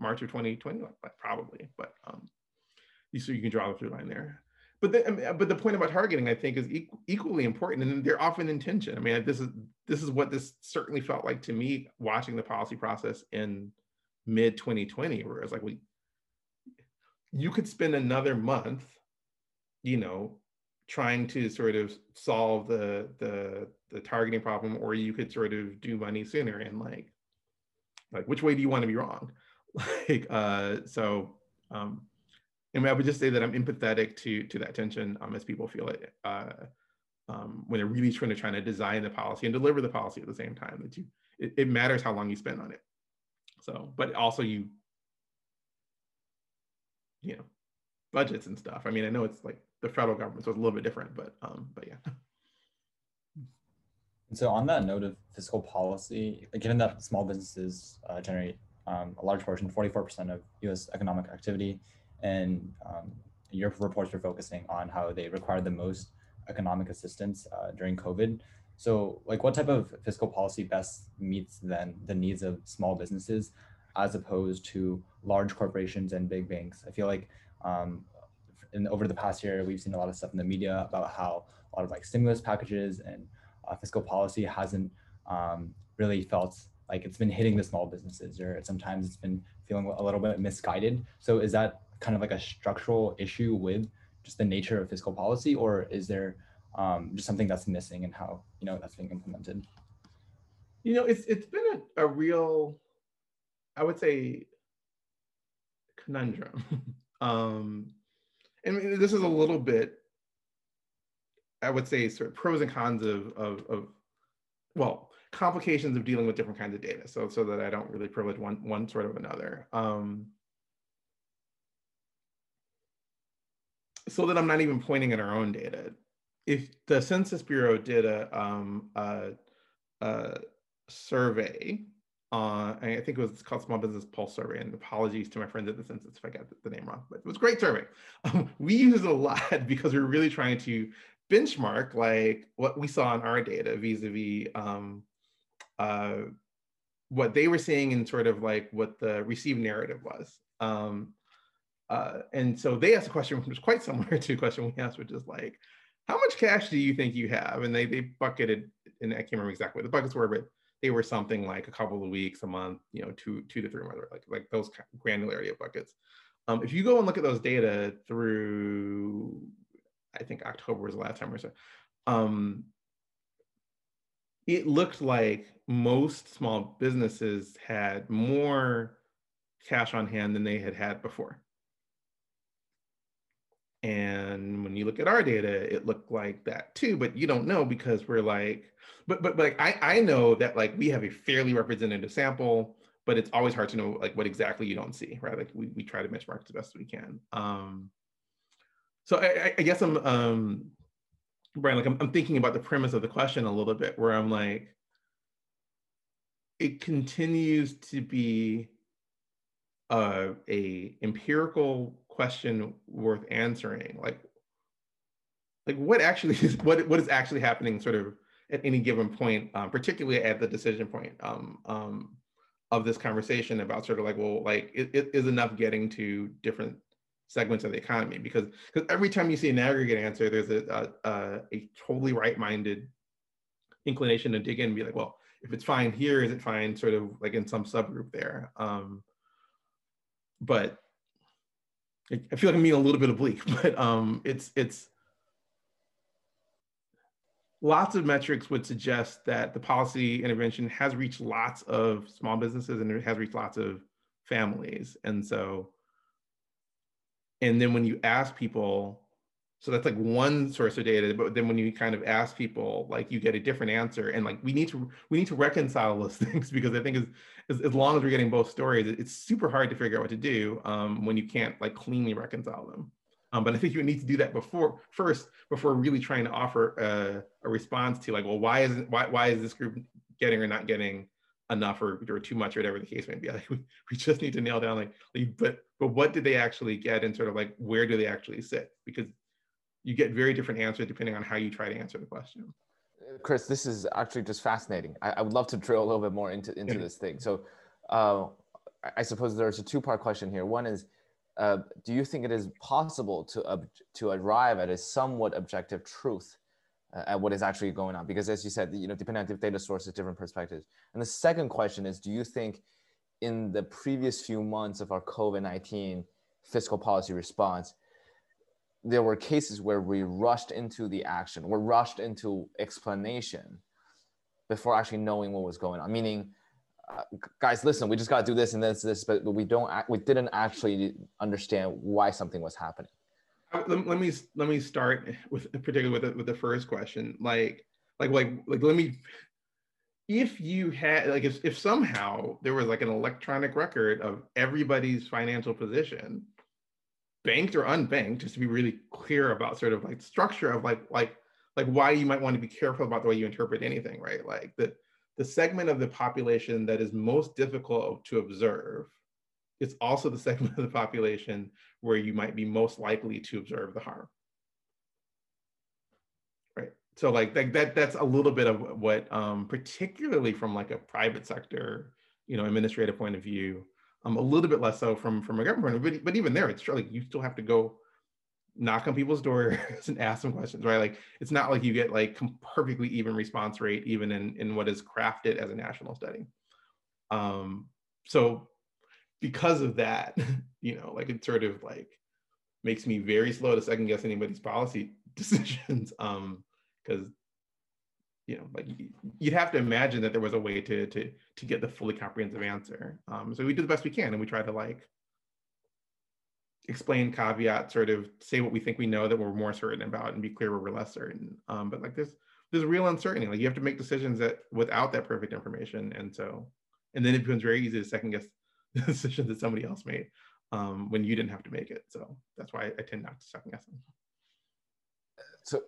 March of 2020? Like, probably, but um, so you can draw the through line there. But the, but the point about targeting, I think, is equally important, and they're often in tension. I mean, this is this is what this certainly felt like to me watching the policy process in mid 2020, where it's like we, you could spend another month, you know, trying to sort of solve the the the targeting problem or you could sort of do money sooner and like like which way do you want to be wrong like uh so um Mean, I would just say that I'm empathetic to to that tension um, as people feel it uh, um, when they're really trying to trying to design the policy and deliver the policy at the same time. That you, it, it matters how long you spend on it. So, but also you, you know, budgets and stuff. I mean, I know it's like the federal government, so it's a little bit different, but um, but yeah. And so on that note of fiscal policy, given that small businesses uh, generate um, a large portion, 44% of U.S. economic activity, and um, your reports were focusing on how they required the most economic assistance uh, during COVID. So, like, what type of fiscal policy best meets then the needs of small businesses, as opposed to large corporations and big banks? I feel like um, in over the past year, we've seen a lot of stuff in the media about how a lot of like stimulus packages and uh, fiscal policy hasn't um, really felt like it's been hitting the small businesses, or sometimes it's been feeling a little bit misguided. So is that kind of like a structural issue with just the nature of fiscal policy, or is there um, just something that's missing and how you know that's being implemented? You know, it's it's been a, a real, I would say, conundrum. um, and this is a little bit, I would say, sort of pros and cons of, of, of well, complications of dealing with different kinds of data. So, so that I don't really privilege one, one sort of another. Um, so that I'm not even pointing at our own data. If the Census Bureau did a, um, a, a survey uh, I think it was called Small Business Pulse Survey. And apologies to my friends at the census if I got the, name wrong, but it was a great survey. Um, we use it a lot because we are really trying to benchmark like what we saw in our data vis-a-vis um, uh, what they were seeing and sort of like what the received narrative was. Um, uh, and so they asked a question which was quite similar to a question we asked, which is like, how much cash do you think you have? And they they bucketed, and I can't remember exactly what the buckets were, but they were something like a couple of weeks, a month, you know, two two to three months, like like those granularity of buckets. Um, if you go and look at those data through, I think October was the last time or so, um, it looked like most small businesses had more cash on hand than they had had before. And when you look at our data, it looked like that too, but you don't know because we're like, but but, but like I, I know that like we have a fairly representative sample, but it's always hard to know like what exactly you don't see, right? Like we, we try to benchmark as best we can. Um, so I, I guess I'm um Brian, like I'm, I'm thinking about the premise of the question a little bit where I'm like, it continues to be uh, a empirical question worth answering. Like, like what actually is what what is actually happening sort of at any given point, um, particularly at the decision point um, um, of this conversation about sort of like, well, like it, it is enough getting to different segments of the economy because because every time you see an aggregate answer, there's a a, a totally right-minded inclination to dig in and be like, well, if it's fine here, is it fine sort of like in some subgroup there? Um, but I feel like I'm being a little bit oblique, but um, it's it's lots of metrics would suggest that the policy intervention has reached lots of small businesses and it has reached lots of families, and so and then when you ask people so that's like one source of data but then when you kind of ask people like you get a different answer and like we need to we need to reconcile those things because i think as as, as long as we're getting both stories it's super hard to figure out what to do um, when you can't like cleanly reconcile them um, but i think you need to do that before first before really trying to offer a, a response to like well why is why, why is this group getting or not getting enough or, or too much or whatever the case may be. Like we, we just need to nail down like, like, but but what did they actually get and sort of like where do they actually sit? Because you get very different answers depending on how you try to answer the question. Chris, this is actually just fascinating. I, I would love to drill a little bit more into into this thing. So, uh, I suppose there's a two part question here. One is, uh, do you think it is possible to to arrive at a somewhat objective truth uh, at what is actually going on? Because as you said you know depending on the data sources different perspectives. And the second question is do you think in the previous few months of our covid-19 fiscal policy response there were cases where we rushed into the action we rushed into explanation before actually knowing what was going on? Meaning guys listen we just got to do this and this this but, we don't we didn't actually understand why something was happening. Let, let me let me start with particularly with the, with the first question. Like like like like let me if you had like if, if somehow there was like an electronic record of everybody's financial position banked or unbanked just to be really clear about sort of like structure of like like like why you might want to be careful about the way you interpret anything right? Like the the segment of the population that is most difficult to observe it's also the segment of the population where you might be most likely to observe the harm. Right. So like that, that that's a little bit of what, um, particularly from like a private sector, you know, administrative point of view, um, a little bit less so from from a government, but, but even there, it's like you still have to go knock on people's doors and ask them questions, right? Like it's not like you get like perfectly even response rate, even in in what is crafted as a national study. Um, so because of that, you know, like it sort of like makes me very slow to second guess anybody's policy decisions. Um, because you know, like you'd have to imagine that there was a way to to to get the fully comprehensive answer. Um, so we do the best we can, and we try to like explain caveat, sort of say what we think we know that we're more certain about, and be clear where we're less certain. Um, but like there's there's real uncertainty. Like you have to make decisions that without that perfect information, and so and then it becomes very easy to second guess the decision that somebody else made um, when you didn't have to make it. So that's why I tend not to second guess them. So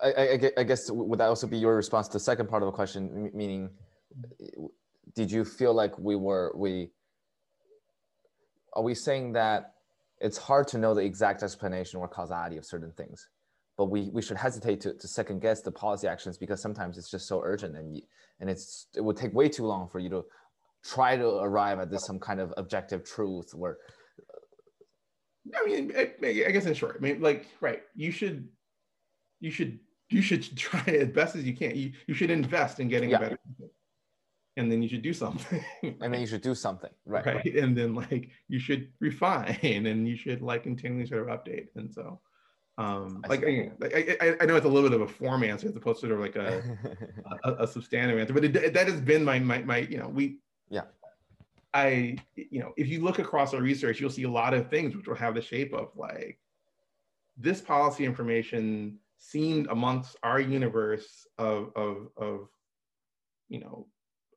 I, I, I, guess would that also be your response to the second part of the question, meaning did you feel like we were, we, are we saying that it's hard to know the exact explanation or causality of certain things? but we, we should hesitate to, to second guess the policy actions because sometimes it's just so urgent and and it's it would take way too long for you to try to arrive at this some kind of objective truth where I mean, I, I guess in short, I mean, like, right, you should, you should, you should try as best as you can. You, you should invest in getting Yeah. a better, and then you should do something. and then you should do something right, right? And then like you should refine, and you should like continually sort of update. And so, um, I like. I, I, I know it's a little bit of a form answer as opposed to sort of like a, a, a substantive answer, but it, that has been my, my, my, you know, we, Yeah. I, you know, if you look across our research, you'll see a lot of things which will have the shape of like, this policy information seemed amongst our universe of, of, of you know,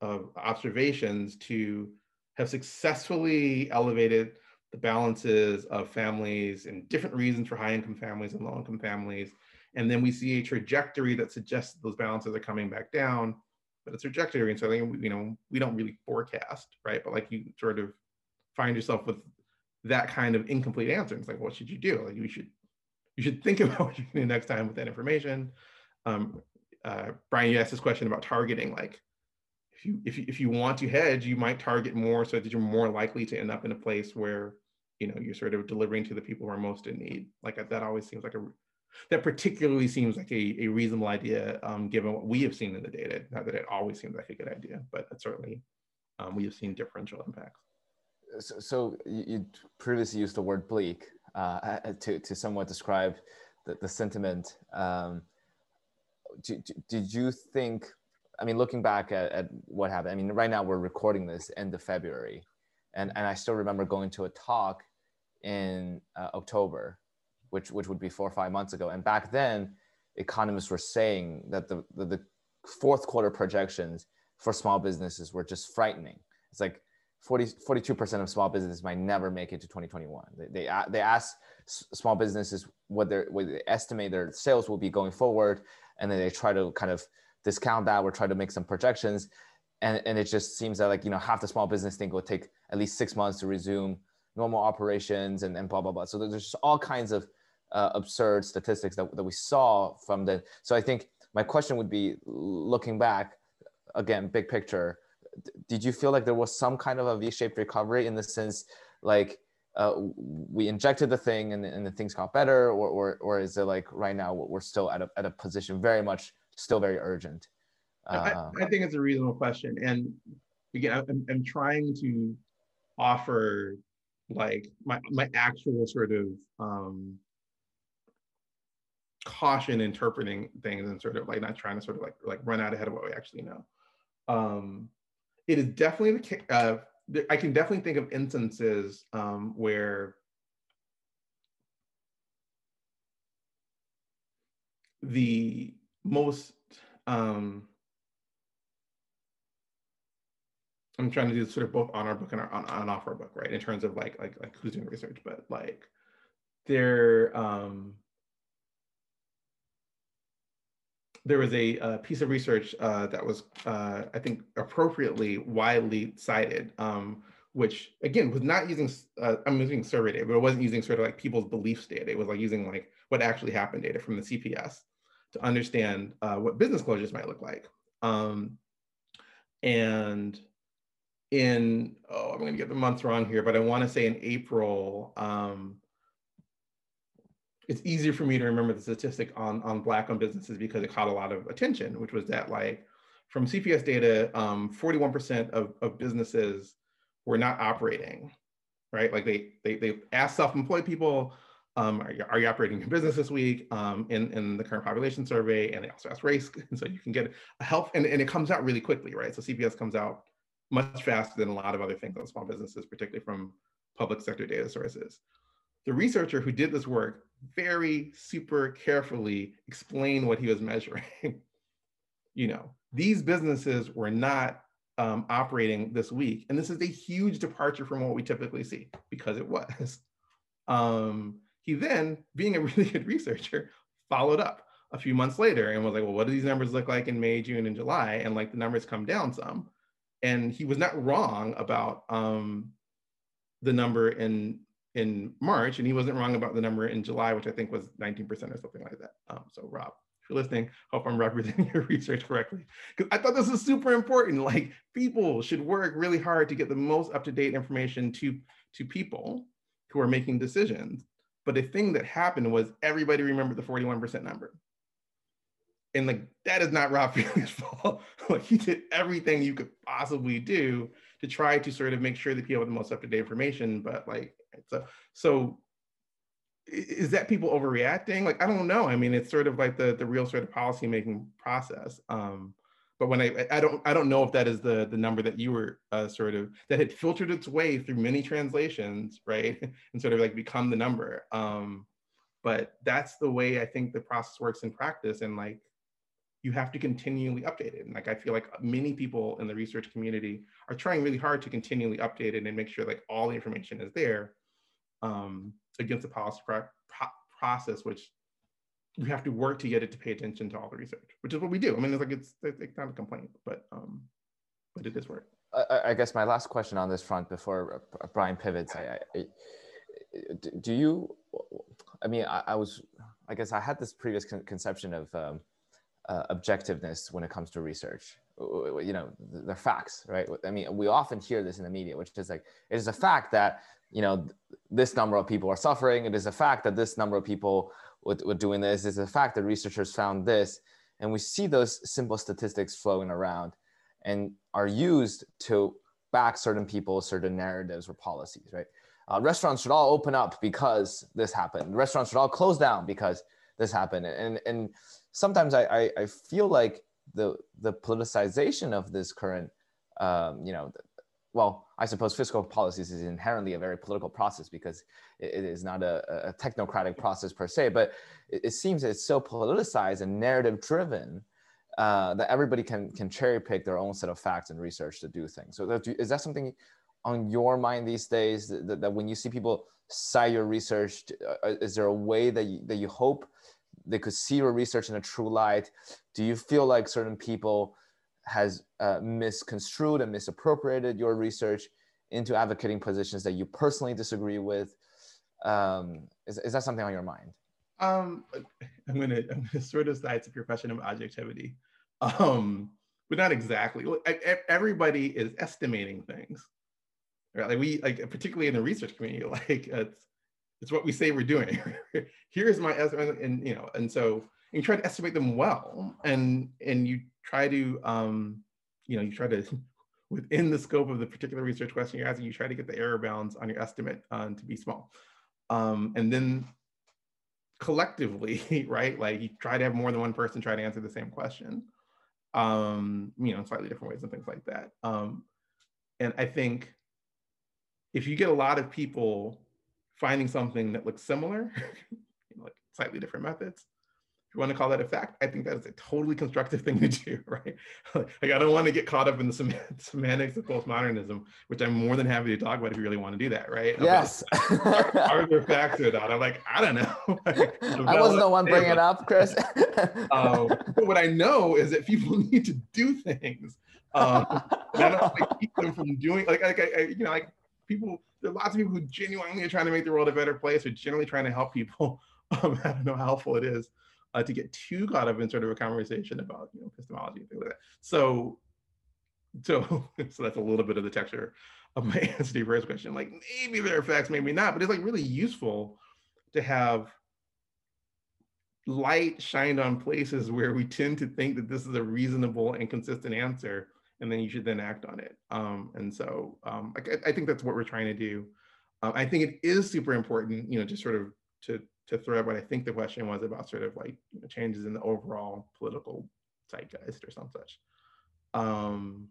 of observations to have successfully elevated the balances of families and different reasons for high income families and low income families. And then we see a trajectory that suggests those balances are coming back down, but it's trajectory. And so, I think, you know, we don't really forecast, right? But like you sort of find yourself with that kind of incomplete answer. It's like, what should you do? Like you should, you should think about what you do next time with that information. Um, uh, Brian, you asked this question about targeting, like, if you if you if you want to hedge, you might target more so that you're more likely to end up in a place where you know you're sort of delivering to the people who are most in need. Like that always seems like a that particularly seems like a, a reasonable idea um, given what we have seen in the data. Not that it always seems like a good idea, but certainly um, we have seen differential impacts. so, so you, previously used the word bleak uh, to, to somewhat describe the, the sentiment. Um, do, do- did you think, I mean, looking back at, at what happened, I mean, right now we're recording this end of February, and, and I still remember going to a talk in uh, October, which, which would be four or five months ago. And back then, economists were saying that the, the, the fourth quarter projections for small businesses were just frightening. It's like 40, 42% of small businesses might never make it to 2021. They, they, they ask small businesses what, what they estimate their sales will be going forward, and then they try to kind of discount that or try to make some projections. And, and it just seems that like, you know, half the small business think will take at least six months to resume normal operations and, and blah, blah, blah. So there's just all kinds of uh, absurd statistics that, that we saw from the, so I think my question would be looking back, again, big picture, did you feel like there was some kind of a V-shaped recovery in the sense like uh, we injected the thing and, and the things got better or, or, or is it like right now we're still at a, at a position very much still very urgent I, uh, I think it's a reasonable question. And again, I'm, I'm trying to offer like my, my actual sort of um, caution interpreting things and sort of like not trying to sort of like like run out ahead of what we actually know. Um, it is definitely the case. Uh, I can definitely think of instances um, where the most um, I'm trying to do sort of both on our book and our, on, on off our book, right? In terms of like like like who's doing research, but like there um, there was a, uh piece of research uh, that was uh, I think appropriately widely cited, um, which again was not using uh, I'm using survey data, but it wasn't using sort of like people's beliefs data. It was like using like what actually happened data from the CPS to understand uh, what business closures might look like. Um, and in, oh, I'm gonna get the months wrong here, but I wanna say in April, um, it's easier for me to remember the statistic on, on Black owned businesses because it caught a lot of attention, which was that like, from CPS data, um, 41% of, of businesses were not operating, right? Like they, they, they asked self-employed people, um, are, you, are you operating your business this week um, in, in the current population survey? And they also ask race. And so you can get a help, and, and it comes out really quickly, right? So CPS comes out much faster than a lot of other things on small businesses, particularly from public sector data sources. The researcher who did this work very super carefully explained what he was measuring. you know, these businesses were not um, operating this week. And this is a huge departure from what we typically see because it was. Um, he then, being a really good researcher, followed up a few months later and was like, well, what do these numbers look like in May, June, and July? And like the numbers come down some. And he was not wrong about um, the number in in March, and he wasn't wrong about the number in July, which I think was 19% or something like that. Um, so Rob, if you're listening, hope I'm representing your research correctly. Because I thought this was super important. Like people should work really hard to get the most up-to-date information to, to people who are making decisions. But the thing that happened was everybody remembered the 41% number. And like that is not Rob Fairlie's fault. like he did everything you could possibly do to try to sort of make sure that people have the most up-to-date information. But like so so is that people overreacting? Like, I don't know. I mean, it's sort of like the the real sort of policy making process. Um, but when I I don't I don't know if that is the the number that you were uh, sort of that had filtered its way through many translations, right, and sort of like become the number. Um, but that's the way I think the process works in practice, and like you have to continually update it. And like I feel like many people in the research community are trying really hard to continually update it and make sure like all the information is there um, against the policy pro process, which we have to work to get it to pay attention to all the research, which is what we do. I mean, it's like it's, it's not a complaint, but um, but it is work. I, I guess my last question on this front before Brian pivots, I, I, do you? I mean, I, I, was, I guess I had this previous con conception of um, uh, objectiveness when it comes to research. You know, the facts, right? I mean, we often hear this in the media, which is like it is a fact that you know, this number of people are suffering. It is a fact that this number of people were, were doing this. is the fact that researchers found this. And we see those simple statistics flowing around and are used to back certain people, certain narratives or policies, right? Uh, restaurants should all open up because this happened. Restaurants should all close down because this happened. And, and sometimes I, I, I feel like the, the politicization of this current, um, you know, well, I suppose fiscal policies is inherently a very political process because it is not a, a technocratic process per se, but it, it, seems it's so politicized and narrative driven uh, that everybody can, can cherry pick their own set of facts and research to do things. So that, is that something on your mind these days that, that when you see people cite your research, uh, is there a way that you, that you hope they could see your research in a true light? Do you feel like certain people has uh, misconstrued and misappropriated your research into advocating positions that you personally disagree with. Um, is, is that something on your mind? Um, I'm gonna I'm gonna sort of sidestep your question of objectivity, um, but not exactly. Everybody is estimating things, right? Like we like particularly in the research community, like it's it's what we say we're doing. Here's my estimate, and you know, and so you try to estimate them well, and and you try to, um, you know, you try to, within the scope of the particular research question you're asking, you try to get the error bounds on your estimate uh, to be small. Um, and then collectively, right, like you try to have more than one person try to answer the same question, um, you know, in slightly different ways and things like that. Um, and I think if you get a lot of people finding something that looks similar, you know, like slightly different methods, you want to call that a fact, I think that is a totally constructive thing to do, right? like I don't want to get caught up in the sem semantics of postmodernism, which I'm more than happy to talk about if you really want to do that, right? Yes. are there facts or not? I'm like, I don't know. I wasn't the one bringing it up, Chris. um, but what I know is that people need to do things. Um, and I don't like, keep them from doing like, like I, you know, like people. There are lots of people who genuinely are trying to make the world a better place, or generally trying to help people. Um, I don't know how helpful it is uh, to get too caught up in sort of a conversation about you know epistemology and things like that. So, so so that's a little bit of the texture of my answer to your first question. Like maybe there are facts, maybe not, but it's like really useful to have light shined on places where we tend to think that this is a reasonable and consistent answer, and then you should then act on it. Um, and so um, I, I, think that's what we're trying to do. Uh, I think it is super important, you know, just sort of to to thread what I think the question was about sort of like you know, changes in the overall political zeitgeist or some such. Um,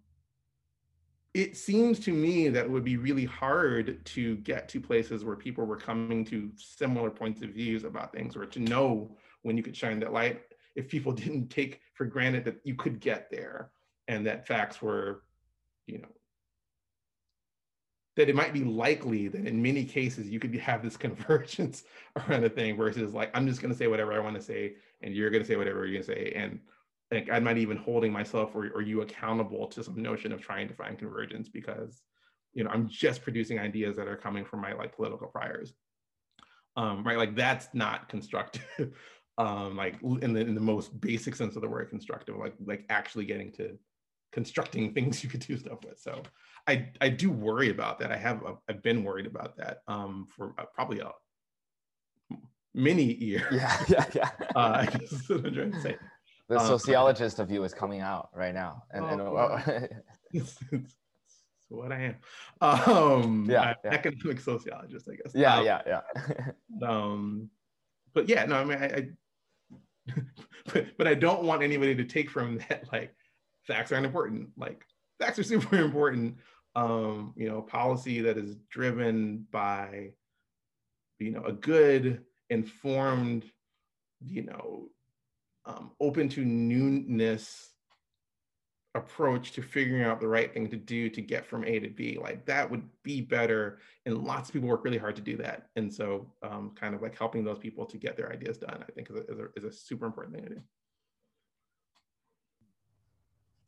it seems to me that it would be really hard to get to places where people were coming to similar points of views about things or to know when you could shine that light if people didn't take for granted that you could get there and that facts were you know that it might be likely that in many cases you could have this convergence around a thing versus like I'm just going to say whatever I want to say and you're going to say whatever you're going to say. And like I'm not even holding myself or, or you accountable to some notion of trying to find convergence because you know I'm just producing ideas that are coming from my like political priors. Um, right? Like that's not constructive. Um, like in the in the most basic sense of the word constructive, like like actually getting to constructing things you could do stuff with. So I I do worry about that. I have uh, I've been worried about that um, for uh, probably a many years. Yeah, yeah, yeah. uh, I guess what I'm trying to say. The Um, sociologist of you is coming out right now, and, and Oh, it's, it's what I am. Um, Yeah, yeah. economic sociologist, I guess. yeah, Um, yeah, yeah. um but yeah no i mean i, I but, but i don't want anybody to take from that like facts aren't important like facts are super important um you know policy that is driven by you know a good informed you know um, open to newness approach to figuring out the right thing to do to get from A to B. Like that would be better. And lots of people work really hard to do that. And so um, kind of like helping those people to get their ideas done, I think is a, is a, is a super important thing to do.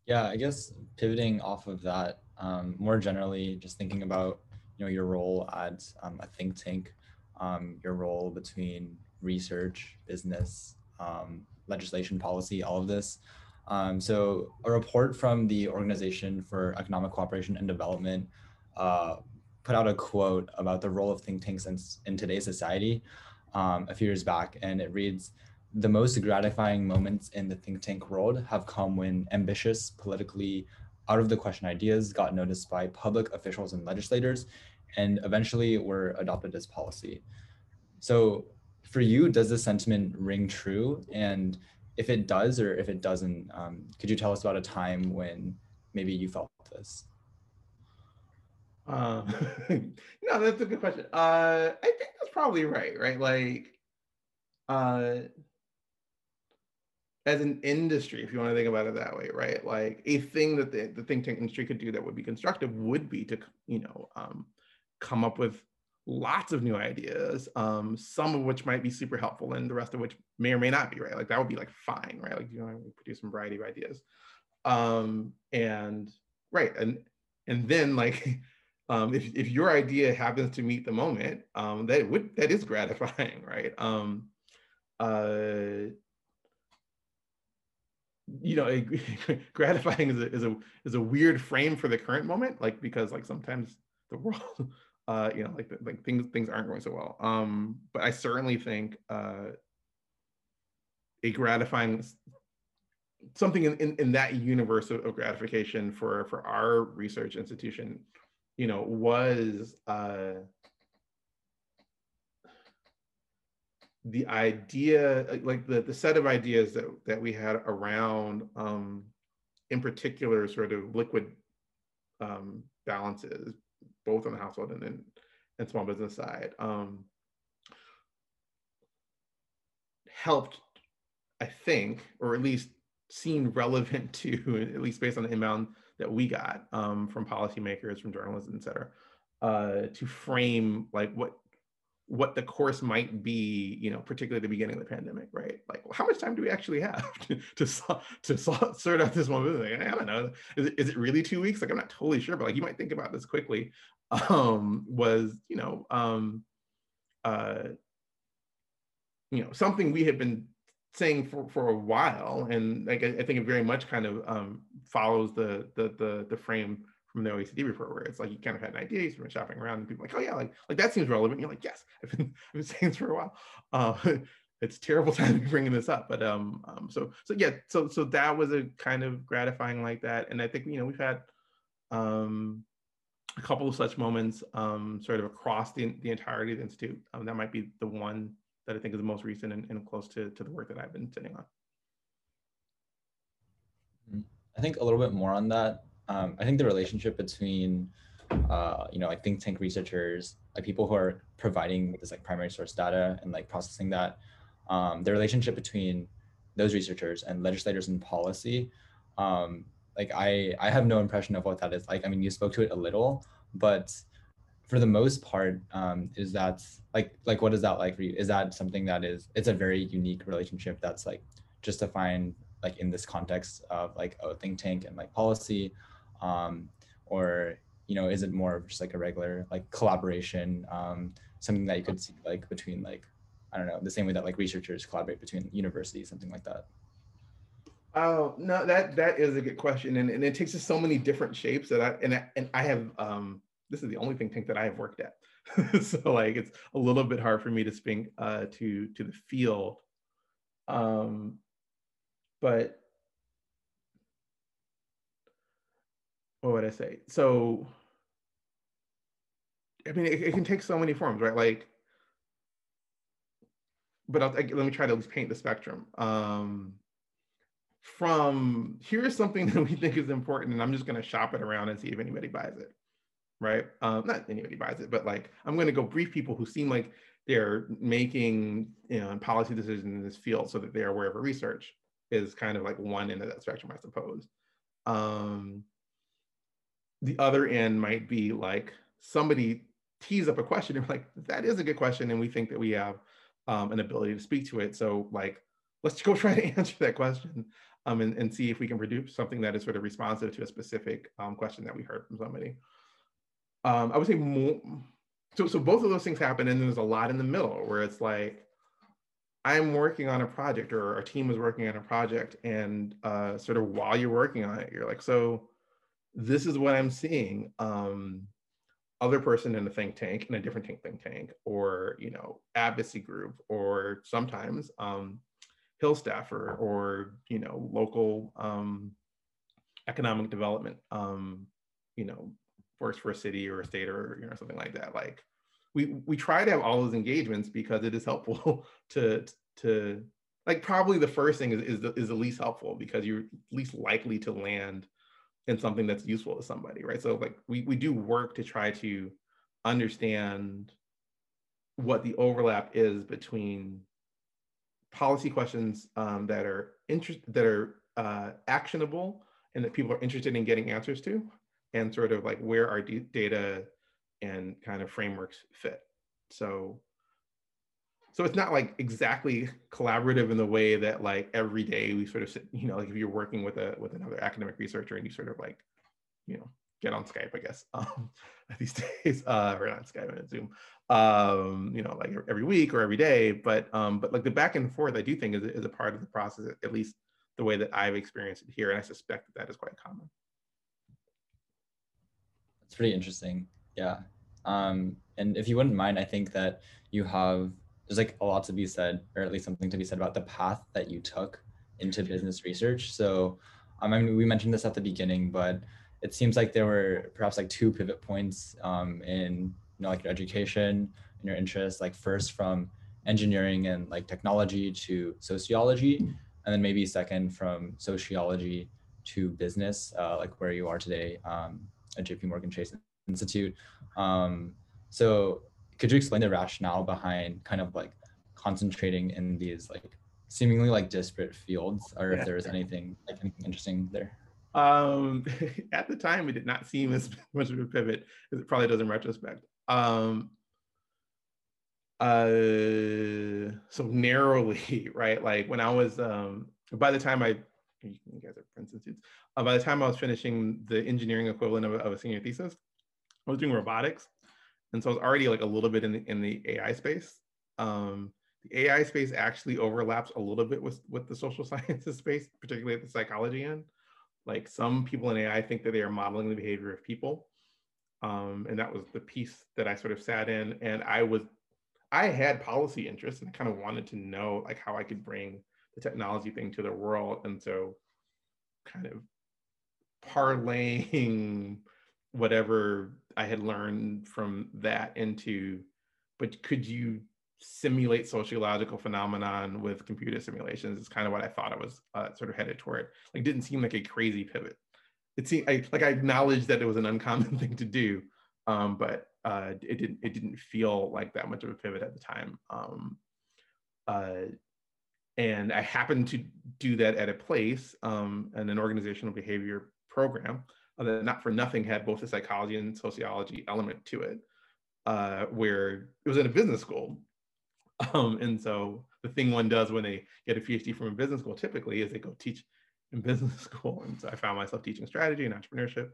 Yeah, I guess pivoting off of that, um, more generally, just thinking about you know your role at um, a think tank, um, your role between research, business, um, legislation, policy, all of this. Um, so, a report from the Organization for Economic Cooperation and Development uh, put out a quote about the role of think tanks in, in today's society um, a few years back, and it reads the most gratifying moments in the think tank world have come when ambitious, politically out of the question ideas got noticed by public officials and legislators and eventually were adopted as policy. So, for you, does this sentiment ring true? And if it does or if it doesn't, um, could you tell us about a time when maybe you felt this? Uh, no, that's a good question. Uh, I think that's probably right, right? Like, uh, as an industry, if you want to think about it that way, right? Like a thing that the, the think tank industry could do that would be constructive would be to, you know, um, come up with lots of new ideas, um, some of which might be super helpful and the rest of which may or may not be, right? Like that would be like fine, right? Like, you know, produce some variety of ideas. Um, and right, and and then like um, if, if your idea happens to meet the moment, um, that would that is gratifying, right? Um, uh, you know, gratifying is a, is a is a weird frame for the current moment, like because like sometimes the world, uh, you know, like like things things aren't going so well. Um, but I certainly think uh, a gratifying something in, in, in that universe of, of gratification for for our research institution you know, was uh, the idea, like the, the set of ideas that, that we had around, um, in particular, sort of liquid um, balances, both on the household and, and, and small business side, um, helped, I think, or at least seemed relevant to, at least based on the inbound that we got um, from policymakers, from journalists, et cetera, uh, to frame like what what the course might be, you know, particularly at the beginning of the pandemic, right? Like, how much time do we actually have to to, to sort out this one? Like, I don't know. Is it, is it really two weeks? Like, I'm not totally sure, but like, you might think about this quickly. Um, was you know, um, uh, you know, something we had been saying for, for a while, and like I, I think it very much kind of um, follows the, the the the frame from the OECD report, where it's like you kind of had an idea, you've been shopping around, and people like, oh yeah, like like that seems relevant. And you're like, yes, I've been I've been saying this for a while. Uh, it's terrible be bringing this up, but um, um, so so yeah, so so that was a kind of gratifying like that, and I think you know we've had um a couple of such moments um sort of across the the entirety of the institute. Um, that might be the one that I think is the most recent and, and close to, to the work that I've been sitting on. I think a little bit more on that. Um, I think the relationship between, uh, you know, like think tank researchers, like people who are providing this like primary source data and like processing that, um, the relationship between those researchers and legislators and policy, um, like I, I have no impression of what that is like. I mean, you spoke to it a little, but for the most part, um, is that like, like what is that like for you? Is that something that is, it's a very unique relationship that's like just to find like in this context of like a think tank and like policy um, or you know is it more of just like a regular like collaboration um, something that you could see like between like I don't know, the same way that like researchers collaborate between universities, something like that? Oh no, that that is a good question, and, and it takes us so many different shapes that I and I, and I have um this is the only think tank that I have worked at, so like it's a little bit hard for me to speak uh, to to the field, um, but what would I say? So I mean, it, it can take so many forms, right? Like, but I'll, let me try to at least paint the spectrum. Um, from here's something that we think is important, and I'm just going to shop it around and see if anybody buys it, right? Um, not anybody buys it, but like I'm going to go brief people who seem like they're making you know policy decisions in this field so that they're aware of a research is kind of like one end of that spectrum, I suppose. Um, the other end might be like somebody tees up a question and like, that is a good question. And we think that we have um, an ability to speak to it. So like, let's go try to answer that question um, and, and see if we can produce something that is sort of responsive to a specific um, question that we heard from somebody. Um, I would say more, so, so both of those things happen and there's a lot in the middle where it's like, I'm working on a project or our team is working on a project and uh, sort of while you're working on it, you're like, so this is what I'm seeing. Um, other person in a think tank in a different think, think tank or you know advocacy group or sometimes um, hill staffer or you know local um, economic development um, you know works for a city or a state or you know something like that like we we try to have all those engagements because it is helpful to to like probably the first thing is is the, is the least helpful because you're least likely to land in something that's useful to somebody, right? So like we, we do work to try to understand what the overlap is between policy questions um, that are interest that are uh, actionable and that people are interested in getting answers to, and sort of like where our data and kind of frameworks fit. So so it's not like exactly collaborative in the way that like every day we sort of sit, you know, like if you're working with a with another academic researcher and you sort of like, you know, get on Skype, I guess, um, these days, uh, or not Skype and Zoom, um, you know, like every week or every day. But um, but like the back and forth, I do think is, is a part of the process, at least the way that I've experienced it here, and I suspect that that is quite common. That's pretty interesting. Yeah. Um, and if you wouldn't mind, I think that you have there's like a lot to be said, or at least something to be said about the path that you took into business research. So, um, I mean, we mentioned this at the beginning, but it seems like there were perhaps like two pivot points um, in you know like your education and your interest. Like first from engineering and like technology to sociology, and then maybe second from sociology to business, uh, like where you are today um, at JP Morgan Chase Institute. Um, so could you explain the rationale behind kind of like concentrating in these like seemingly like disparate fields or yeah. if there's anything like anything interesting there? Um at the time it did not seem as much of a pivot. As it probably does in retrospect. Um uh so narrowly right? Like when i was um by the time i you guys are princeton students. Uh, by the time i was finishing the engineering equivalent of, of a senior thesis i was doing robotics and so I was already like a little bit in the in the AI space. Um, the AI space actually overlaps a little bit with with the social sciences space, particularly at the psychology end. Like some people in AI think that they are modeling the behavior of people, um, and that was the piece that I sort of sat in. And I was, I had policy interests, and I kind of wanted to know like how I could bring the technology thing to the world, and so kind of parlaying whatever I had learned from that into, but could you simulate sociological phenomenon with computer simulations? Is kind of what I thought I was uh, sort of headed toward. Like, didn't seem like a crazy pivot. It seemed I, like I acknowledged that it was an uncommon thing to do, um, but uh, it didn't it didn't feel like that much of a pivot at the time. Um, uh, and I happened to do that at a place um, an organizational behavior program that not for nothing had both a psychology and sociology element to it, uh, where it was in a business school. Um, and so the thing one does when they get a PhD from a business school typically is they go teach in business school. And so I found myself teaching strategy and entrepreneurship.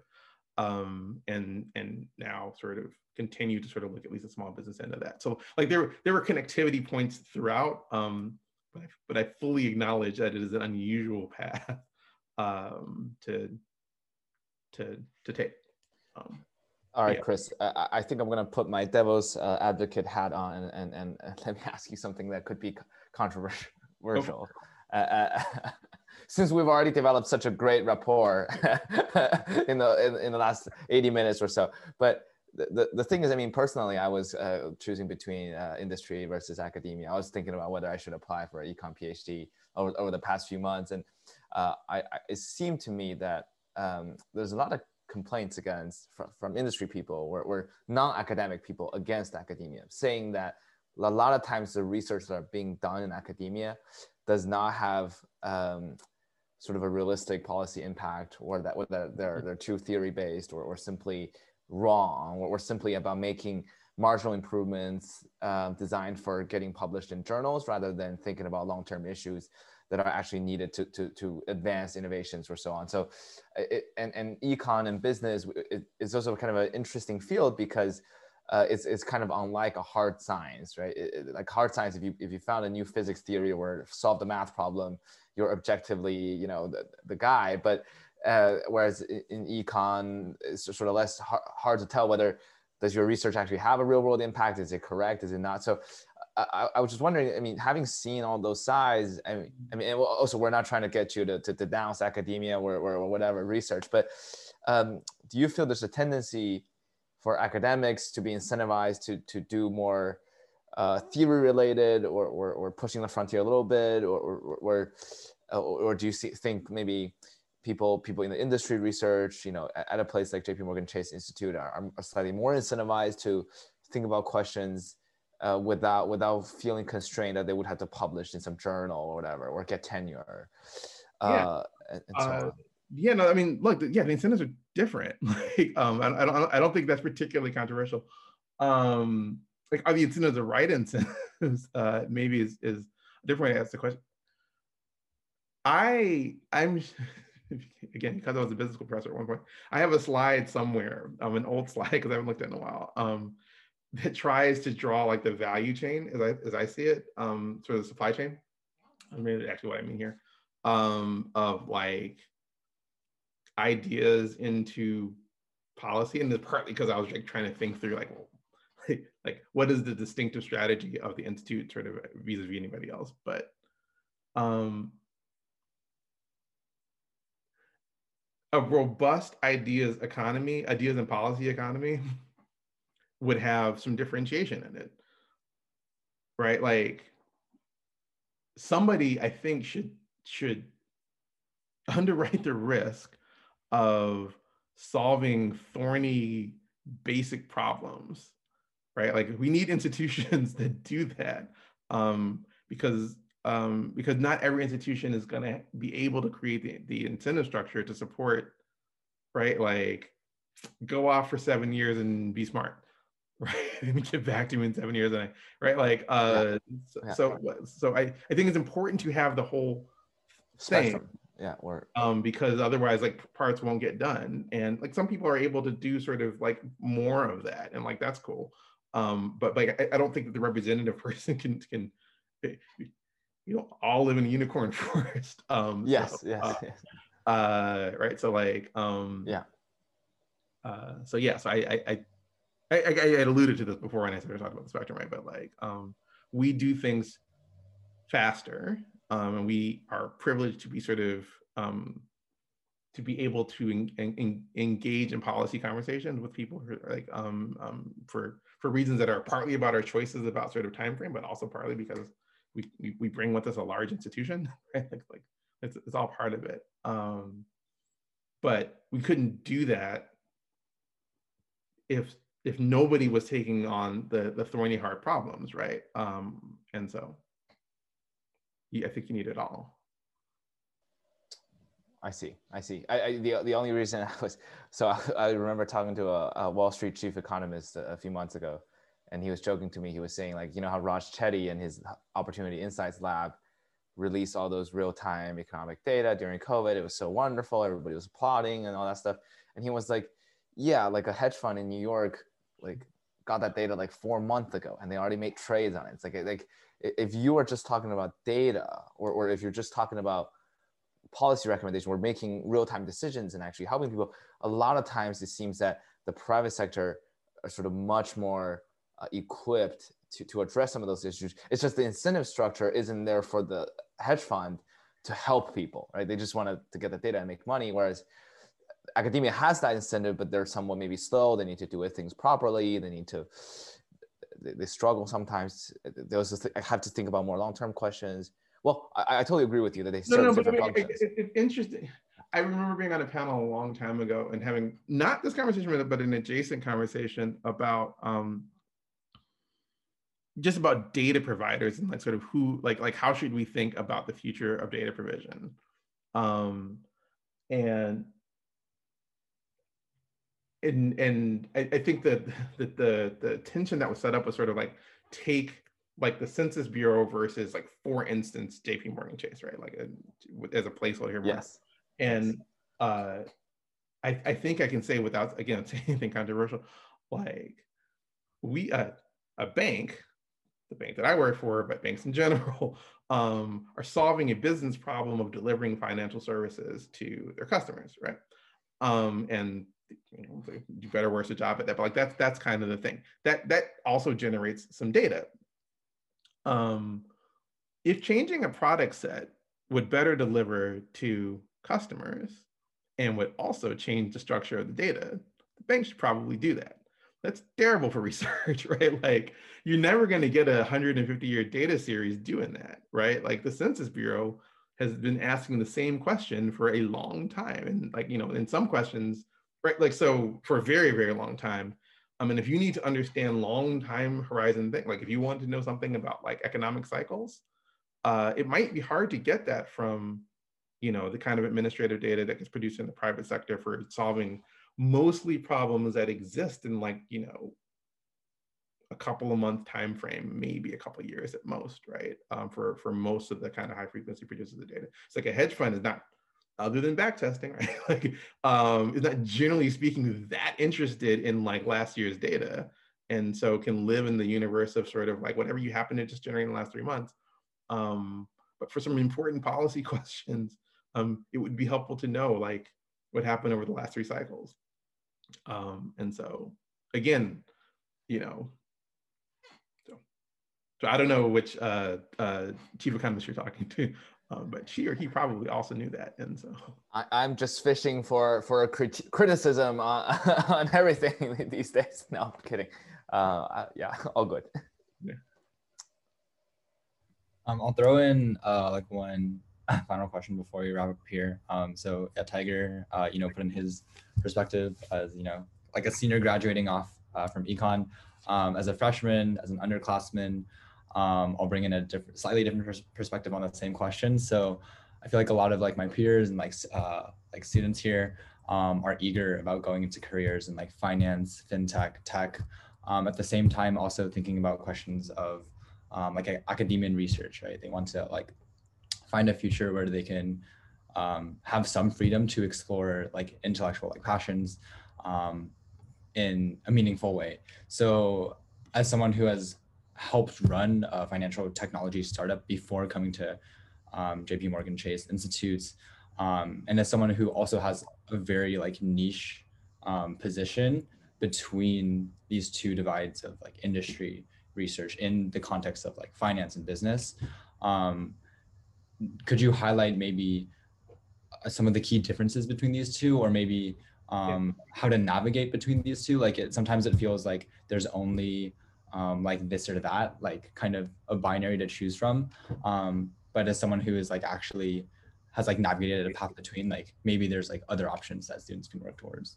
um, and and now sort of continue to sort of look at least a small business end of that. So like there there were connectivity points throughout, um, but I, but I fully acknowledge that it is an unusual path um, to to to take. Um, all right, yeah. Chris. I, I, think I'm going to put my devil's uh, advocate hat on and, and, and, let me ask you something that could be controversial. Oh. Uh, uh, since we've already developed such a great rapport in the in, in, the last 80 minutes or so, but the, the thing is, I mean, personally, I was uh, choosing between uh, industry versus academia. I was thinking about whether I should apply for an econ PhD over, over the past few months, and uh, I, I, it seemed to me that um, there's a lot of complaints against from, from industry people or, or non-academic people against academia, saying that a lot of times the research that are being done in academia does not have um, sort of a realistic policy impact or that, they're, they're too theory based or, or simply wrong or, or simply about making marginal improvements uh, designed for getting published in journals rather than thinking about long-term issues that are actually needed to, to, to advance innovations or so on. So, it, and, and econ and business is also kind of an interesting field because uh, it's, it's kind of unlike a hard science, right? It, like hard science, if you, if you found a new physics theory or solved a math problem, you're objectively, you know, the, the guy. But uh, whereas in, in econ, it's sort of less hard, hard to tell whether does your research actually have a real world impact? Is it correct? Is it not? So I, I, was just wondering. I mean, having seen all those sides, I mean, I mean, also we're not trying to get you to, to denounce academia or, or whatever research, but um, do you feel there's a tendency for academics to be incentivized to to do more uh, theory related or, or, or pushing the frontier a little bit, or or, or, or do you see, think maybe people people in the industry research, you know, at, at a place like J.P. Morgan Chase Institute are, are slightly more incentivized to think about questions uh, without without feeling constrained that they would have to publish in some journal or whatever or get tenure. Uh, yeah. So uh, yeah, no, I mean, look, yeah, the incentives are different. like, um, I, I, don't, I don't think that's particularly controversial. Um, like, are the incentives the right incentives? uh, maybe is is a different way to ask the question. I, I'm again because I was a business school professor at one point. I have a slide somewhere, um, an old slide because I haven't looked at it in a while. Um, that tries to draw like the value chain as I as I see it, um, sort of the supply chain. I mean, actually, what I mean here, um, of like ideas into policy, and it's partly because I was like trying to think through like, like, like what is the distinctive strategy of the institute, sort of vis-a-vis anybody else, but um, a robust ideas economy, ideas and policy economy would have some differentiation in it. Right? Like somebody I think should should underwrite the risk of solving thorny basic problems right like we need institutions that do that um, because um, because not every institution is going to be able to create the, the incentive structure to support right like go off for seven years and be smart right let me get back to you in seven years and I, right like uh yeah. so so I, I think it's important to have the whole thing. Yeah or um because otherwise like parts won't get done and like some people are able to do sort of like more of that and like that's cool. Um but like I, I don't think that the representative person can can you know all live in a unicorn forest. Um yes so, yes, uh, yes. uh right so like um yeah. uh so yeah so I I I, I, I alluded to this before when I started talking about the spectrum, right? But like, um, we do things faster, um, and we are privileged to be sort of um, to be able to en- en- engage in policy conversations with people who are like um, um, for for reasons that are partly about our choices about sort of time frame, but also partly because we we, we bring with us a large institution, right? Like, like it's, it's all part of it. Um, but we couldn't do that if if nobody was taking on the the thorny hard problems, right? Um, and so, yeah, I think you need it all. I see. I see. I, I, the, the only reason I was so I, I remember talking to a, a, Wall Street chief economist a, a, few months ago, and he was joking to me. He was saying like, you know how Raj Chetty and his Opportunity Insights Lab released all those real time economic data during COVID. It was so wonderful. Everybody was applauding and all that stuff. And he was like, yeah, like a hedge fund in New York, like got that data like four months ago and they already made trades on it. It's like like if you are just talking about data or, or if you're just talking about policy recommendation, we're making real-time decisions and actually helping people. A lot of times it seems that the private sector are sort of much more uh, equipped to, to address some of those issues. It's just the incentive structure isn't there for the hedge fund to help people, right? They just want to, to get the data and make money. Whereas academia has that incentive, but they're somewhat maybe slow. They need to do things properly. They need to, they, they struggle sometimes. They also have to think about more long-term questions. Well, I, I, totally agree with you that they serve no, no, different but I mean, functions. It, it, interesting. I remember being on a panel a long time ago and having not this conversation, but an adjacent conversation about um, just about data providers and like sort of who like like how should we think about the future of data provision um and and and I, I think that that the the tension that was set up was sort of like take like the census bureau versus like for instance jp morgan chase right? Like a, as a placeholder here yes. And uh I, I think i can say without again saying anything controversial like we uh, a bank the bank that I work for, but banks in general, um, are solving a business problem of delivering financial services to their customers, right? Um, and you know, do better, worse a job at that, but like that's that's kind of the thing. That that also generates some data. Um, if changing a product set would better deliver to customers and would also change the structure of the data, the bank should probably do that that's terrible for research, right? Like you're never going to get a 150 year data series doing that, right? Like the Census Bureau has been asking the same question for a long time. And like, you know, in some questions, right? Like, so for a very, very long time. I mean, if you need to understand long time horizon thing, like if you want to know something about like economic cycles, uh, it might be hard to get that from, you know, the kind of administrative data that gets produced in the private sector for solving mostly problems that exist in like you know a couple of month time frame maybe a couple of years at most right um, for for most of the kind of high frequency producers of data it's like a hedge fund is not other than back testing right? Like um is not generally speaking that interested in like last year's data. And so can live in the universe of sort of like whatever you happen to just generate in the last three months. Um but for some important policy questions um it would be helpful to know like what happened over the last three cycles. Um, and so again, you know, so, so I don't know which uh, uh, chief economist you're talking to, um, but she or he probably also knew that. And so I, am just fishing for for a crit- criticism on, on everything these days. No, I'm kidding. Uh, yeah, all good. Yeah. Um, I'll throw in uh, like one final question before we wrap up here. Um, so yeah, Tiger, uh, you know, put in his perspective as you know, like a senior graduating off uh, from econ. Um, as a freshman, as an underclassman, um, I'll bring in a different, slightly different pers- perspective on the same question. So I feel like a lot of like my peers and like uh, like students here um, are eager about going into careers in like finance, fintech, tech. Um, at the same time, also thinking about questions of um, like academia and research, right? They want to like find a future where they can um, have some freedom to explore like intellectual like passions um, in a meaningful way. So as someone who has helped run a financial technology startup before coming to um, JP Morgan Chase Institutes, um, and as someone who also has a very like niche um, position between these two divides of like industry research in the context of like finance and business, um, could you highlight maybe uh, some of the key differences between these two or maybe um, yeah. how to navigate between these two like it sometimes it feels like there's only um, like this or that like kind of a binary to choose from. Um, but as someone who is like actually has like navigated a path between like maybe there's like other options that students can work towards.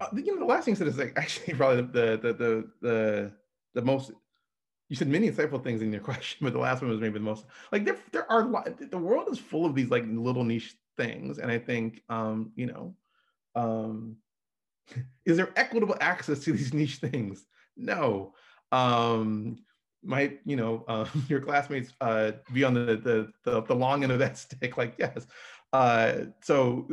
Uh, you know the last thing said is like actually probably the the the the, the most you said many insightful things in your question, but the last one was maybe the most like there there are the world is full of these like little niche things, and I think um, you know, um, is there equitable access to these niche things? No. Um, might you know uh, your classmates uh, be on the, the, the the long end of that stick? Like yes. Uh, so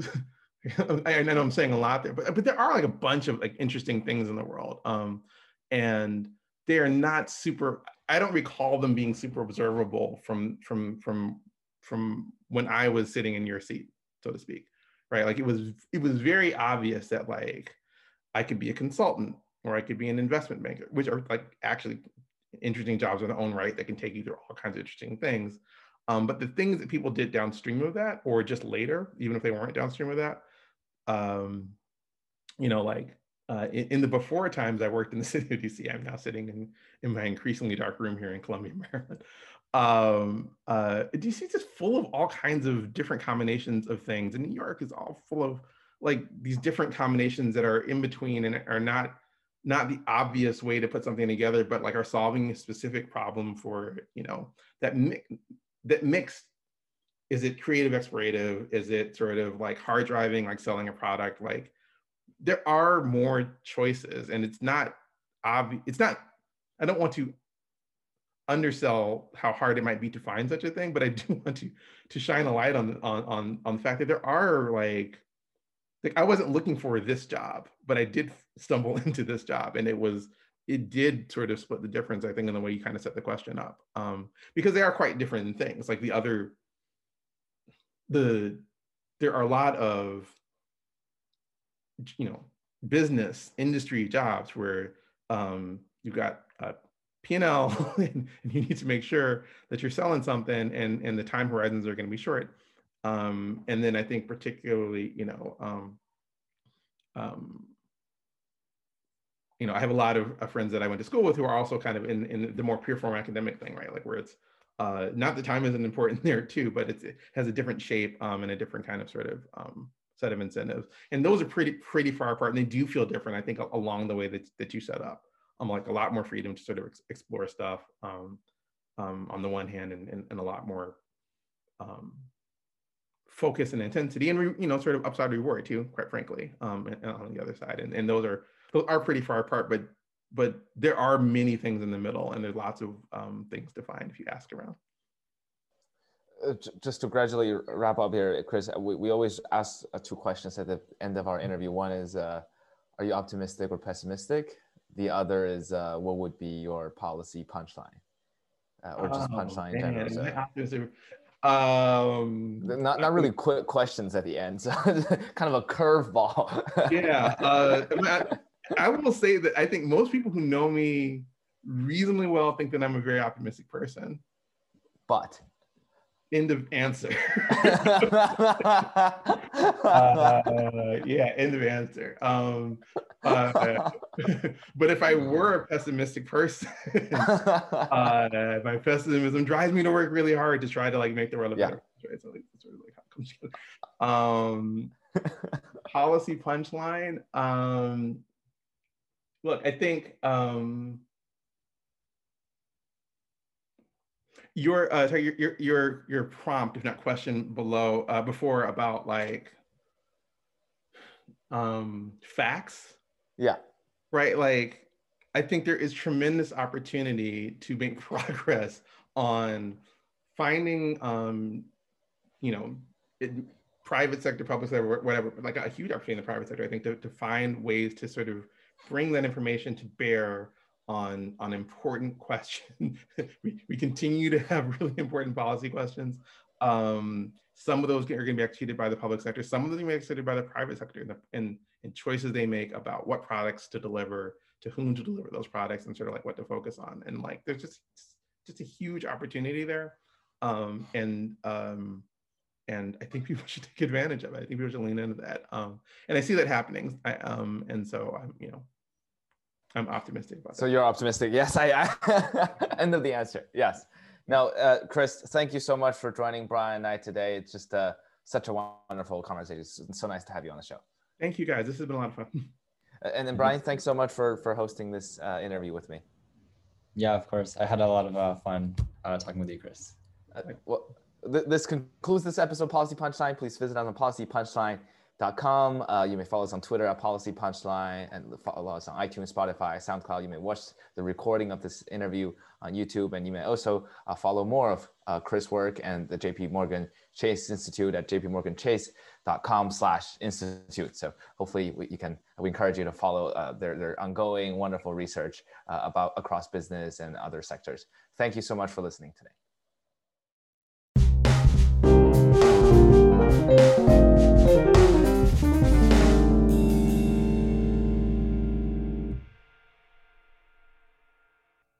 I, know I'm saying a lot there, but but there are like a bunch of like interesting things in the world, um, and they are not super. I don't recall them being super observable from from from from when I was sitting in your seat, so to speak, right? Like it was it was very obvious that like I could be a consultant or I could be an investment banker, which are like actually interesting jobs in their own right that can take you through all kinds of interesting things. Um, but the things that people did downstream of that, or just later, even if they weren't downstream of that, um, you know, like uh, in, in, the before times I worked in the city of DC, I'm now sitting in, in my increasingly dark room here in Columbia, Maryland. Um, uh, DC is just full of all kinds of different combinations of things. And New York is all full of like these different combinations that are in between and are not not the obvious way to put something together, but like are solving a specific problem for, you know, that that mix is it creative explorative? Is it sort of like hard driving like selling a product? Like there are more choices and it's not obvious it's not i don't want to undersell how hard it might be to find such a thing but i do want to to shine a light on on on, on the fact that there are like like i wasn't looking for this job but i did stumble into this job and it was it did sort of split the difference, I think, in the way you kind of set the question up, um, because they are quite different things. Like the other, the there are a lot of, you know, business industry jobs where um, you've got a P&L and, and you need to make sure that you're selling something and, and the time horizons are going to be short. Um, and then I think particularly, you know, um, um, you know, I have a lot of, friends that I went to school with who are also kind of in, in the more pure form academic thing, right? Like where it's uh, not the time isn't important there too, but it has a different shape um, and a different kind of sort of um, set of incentives. And those are pretty pretty far apart, and they do feel different. I think along the way that that you set up, um, like a lot more freedom to sort of ex explore stuff um, um, on the one hand, and, and, and a lot more um, focus and intensity, and you know, sort of upside reward too, quite frankly, um, and, and on the other side. And, and those are those are pretty far apart, but but there are many things in the middle, and there's lots of um, things to find if you ask around. Uh, just to gradually wrap up here, Chris, we, we always ask uh, two questions at the end of our interview. One is, uh, are you optimistic or pessimistic? The other is, uh, what would be your policy punchline? Uh, or just oh, punchline in general. So. Um, not not really quick questions at the end, so kind of a curveball. yeah, uh, I will say that I think most people who know me reasonably well think that I'm a very optimistic person. But end of answer. uh, yeah, end of answer. Um, uh, but if I were a pessimistic person, uh, my pessimism drives me to work really hard to try to like make the world a better place. Right? So like, sort of like how comes um, policy punchline. Um, Look, I think um, your, uh, sorry, your, your, your, your prompt, if not question below, uh, before about like um, facts. Yeah. Right. Like, I think there is tremendous opportunity to make progress on finding, um, you know, it, private sector, public sector, whatever, like a huge opportunity in the private sector, I think, to, to find ways to sort of bring that information to bear on, on important questions. we, we continue to have really important policy questions. Um, some of those are going to be executed by the public sector. Some of them are going to be executed by the private sector and, the, and, and choices they make about what products to deliver, to whom to deliver those products, and sort of like what to focus on. And like, there's just just a huge opportunity there. Um, and um, and I think people should take advantage of it. I think people should lean into that. Um, and I see that happening. I, um, and so I'm, you know, I'm optimistic about So you're optimistic. Yes, I, I end of the answer. Yes. Now, uh, Chris, thank you so much for joining Brian and I today. It's just uh, such a wonderful conversation. It's so nice to have you on the show. Thank you guys. This has been a lot of fun. And then Brian, thanks so much for, for hosting this uh, interview with me. Yeah, of course. I had a lot of uh, fun uh, talking with you, Chris. Uh, well, th this concludes this episode of Policy Punchline. Please visit us on Policy Punchline com. Uh, you may follow us on Twitter at Policy Punchline and follow us on iTunes, Spotify, SoundCloud. You may watch the recording of this interview on YouTube, and you may also uh, follow more of uh, Chris' work and the JP Morgan Chase Institute at jpmorganchase.com slash institute. So hopefully we, you can, we encourage you to follow uh, their, their ongoing wonderful research uh, about across business and other sectors. Thank you so much for listening today.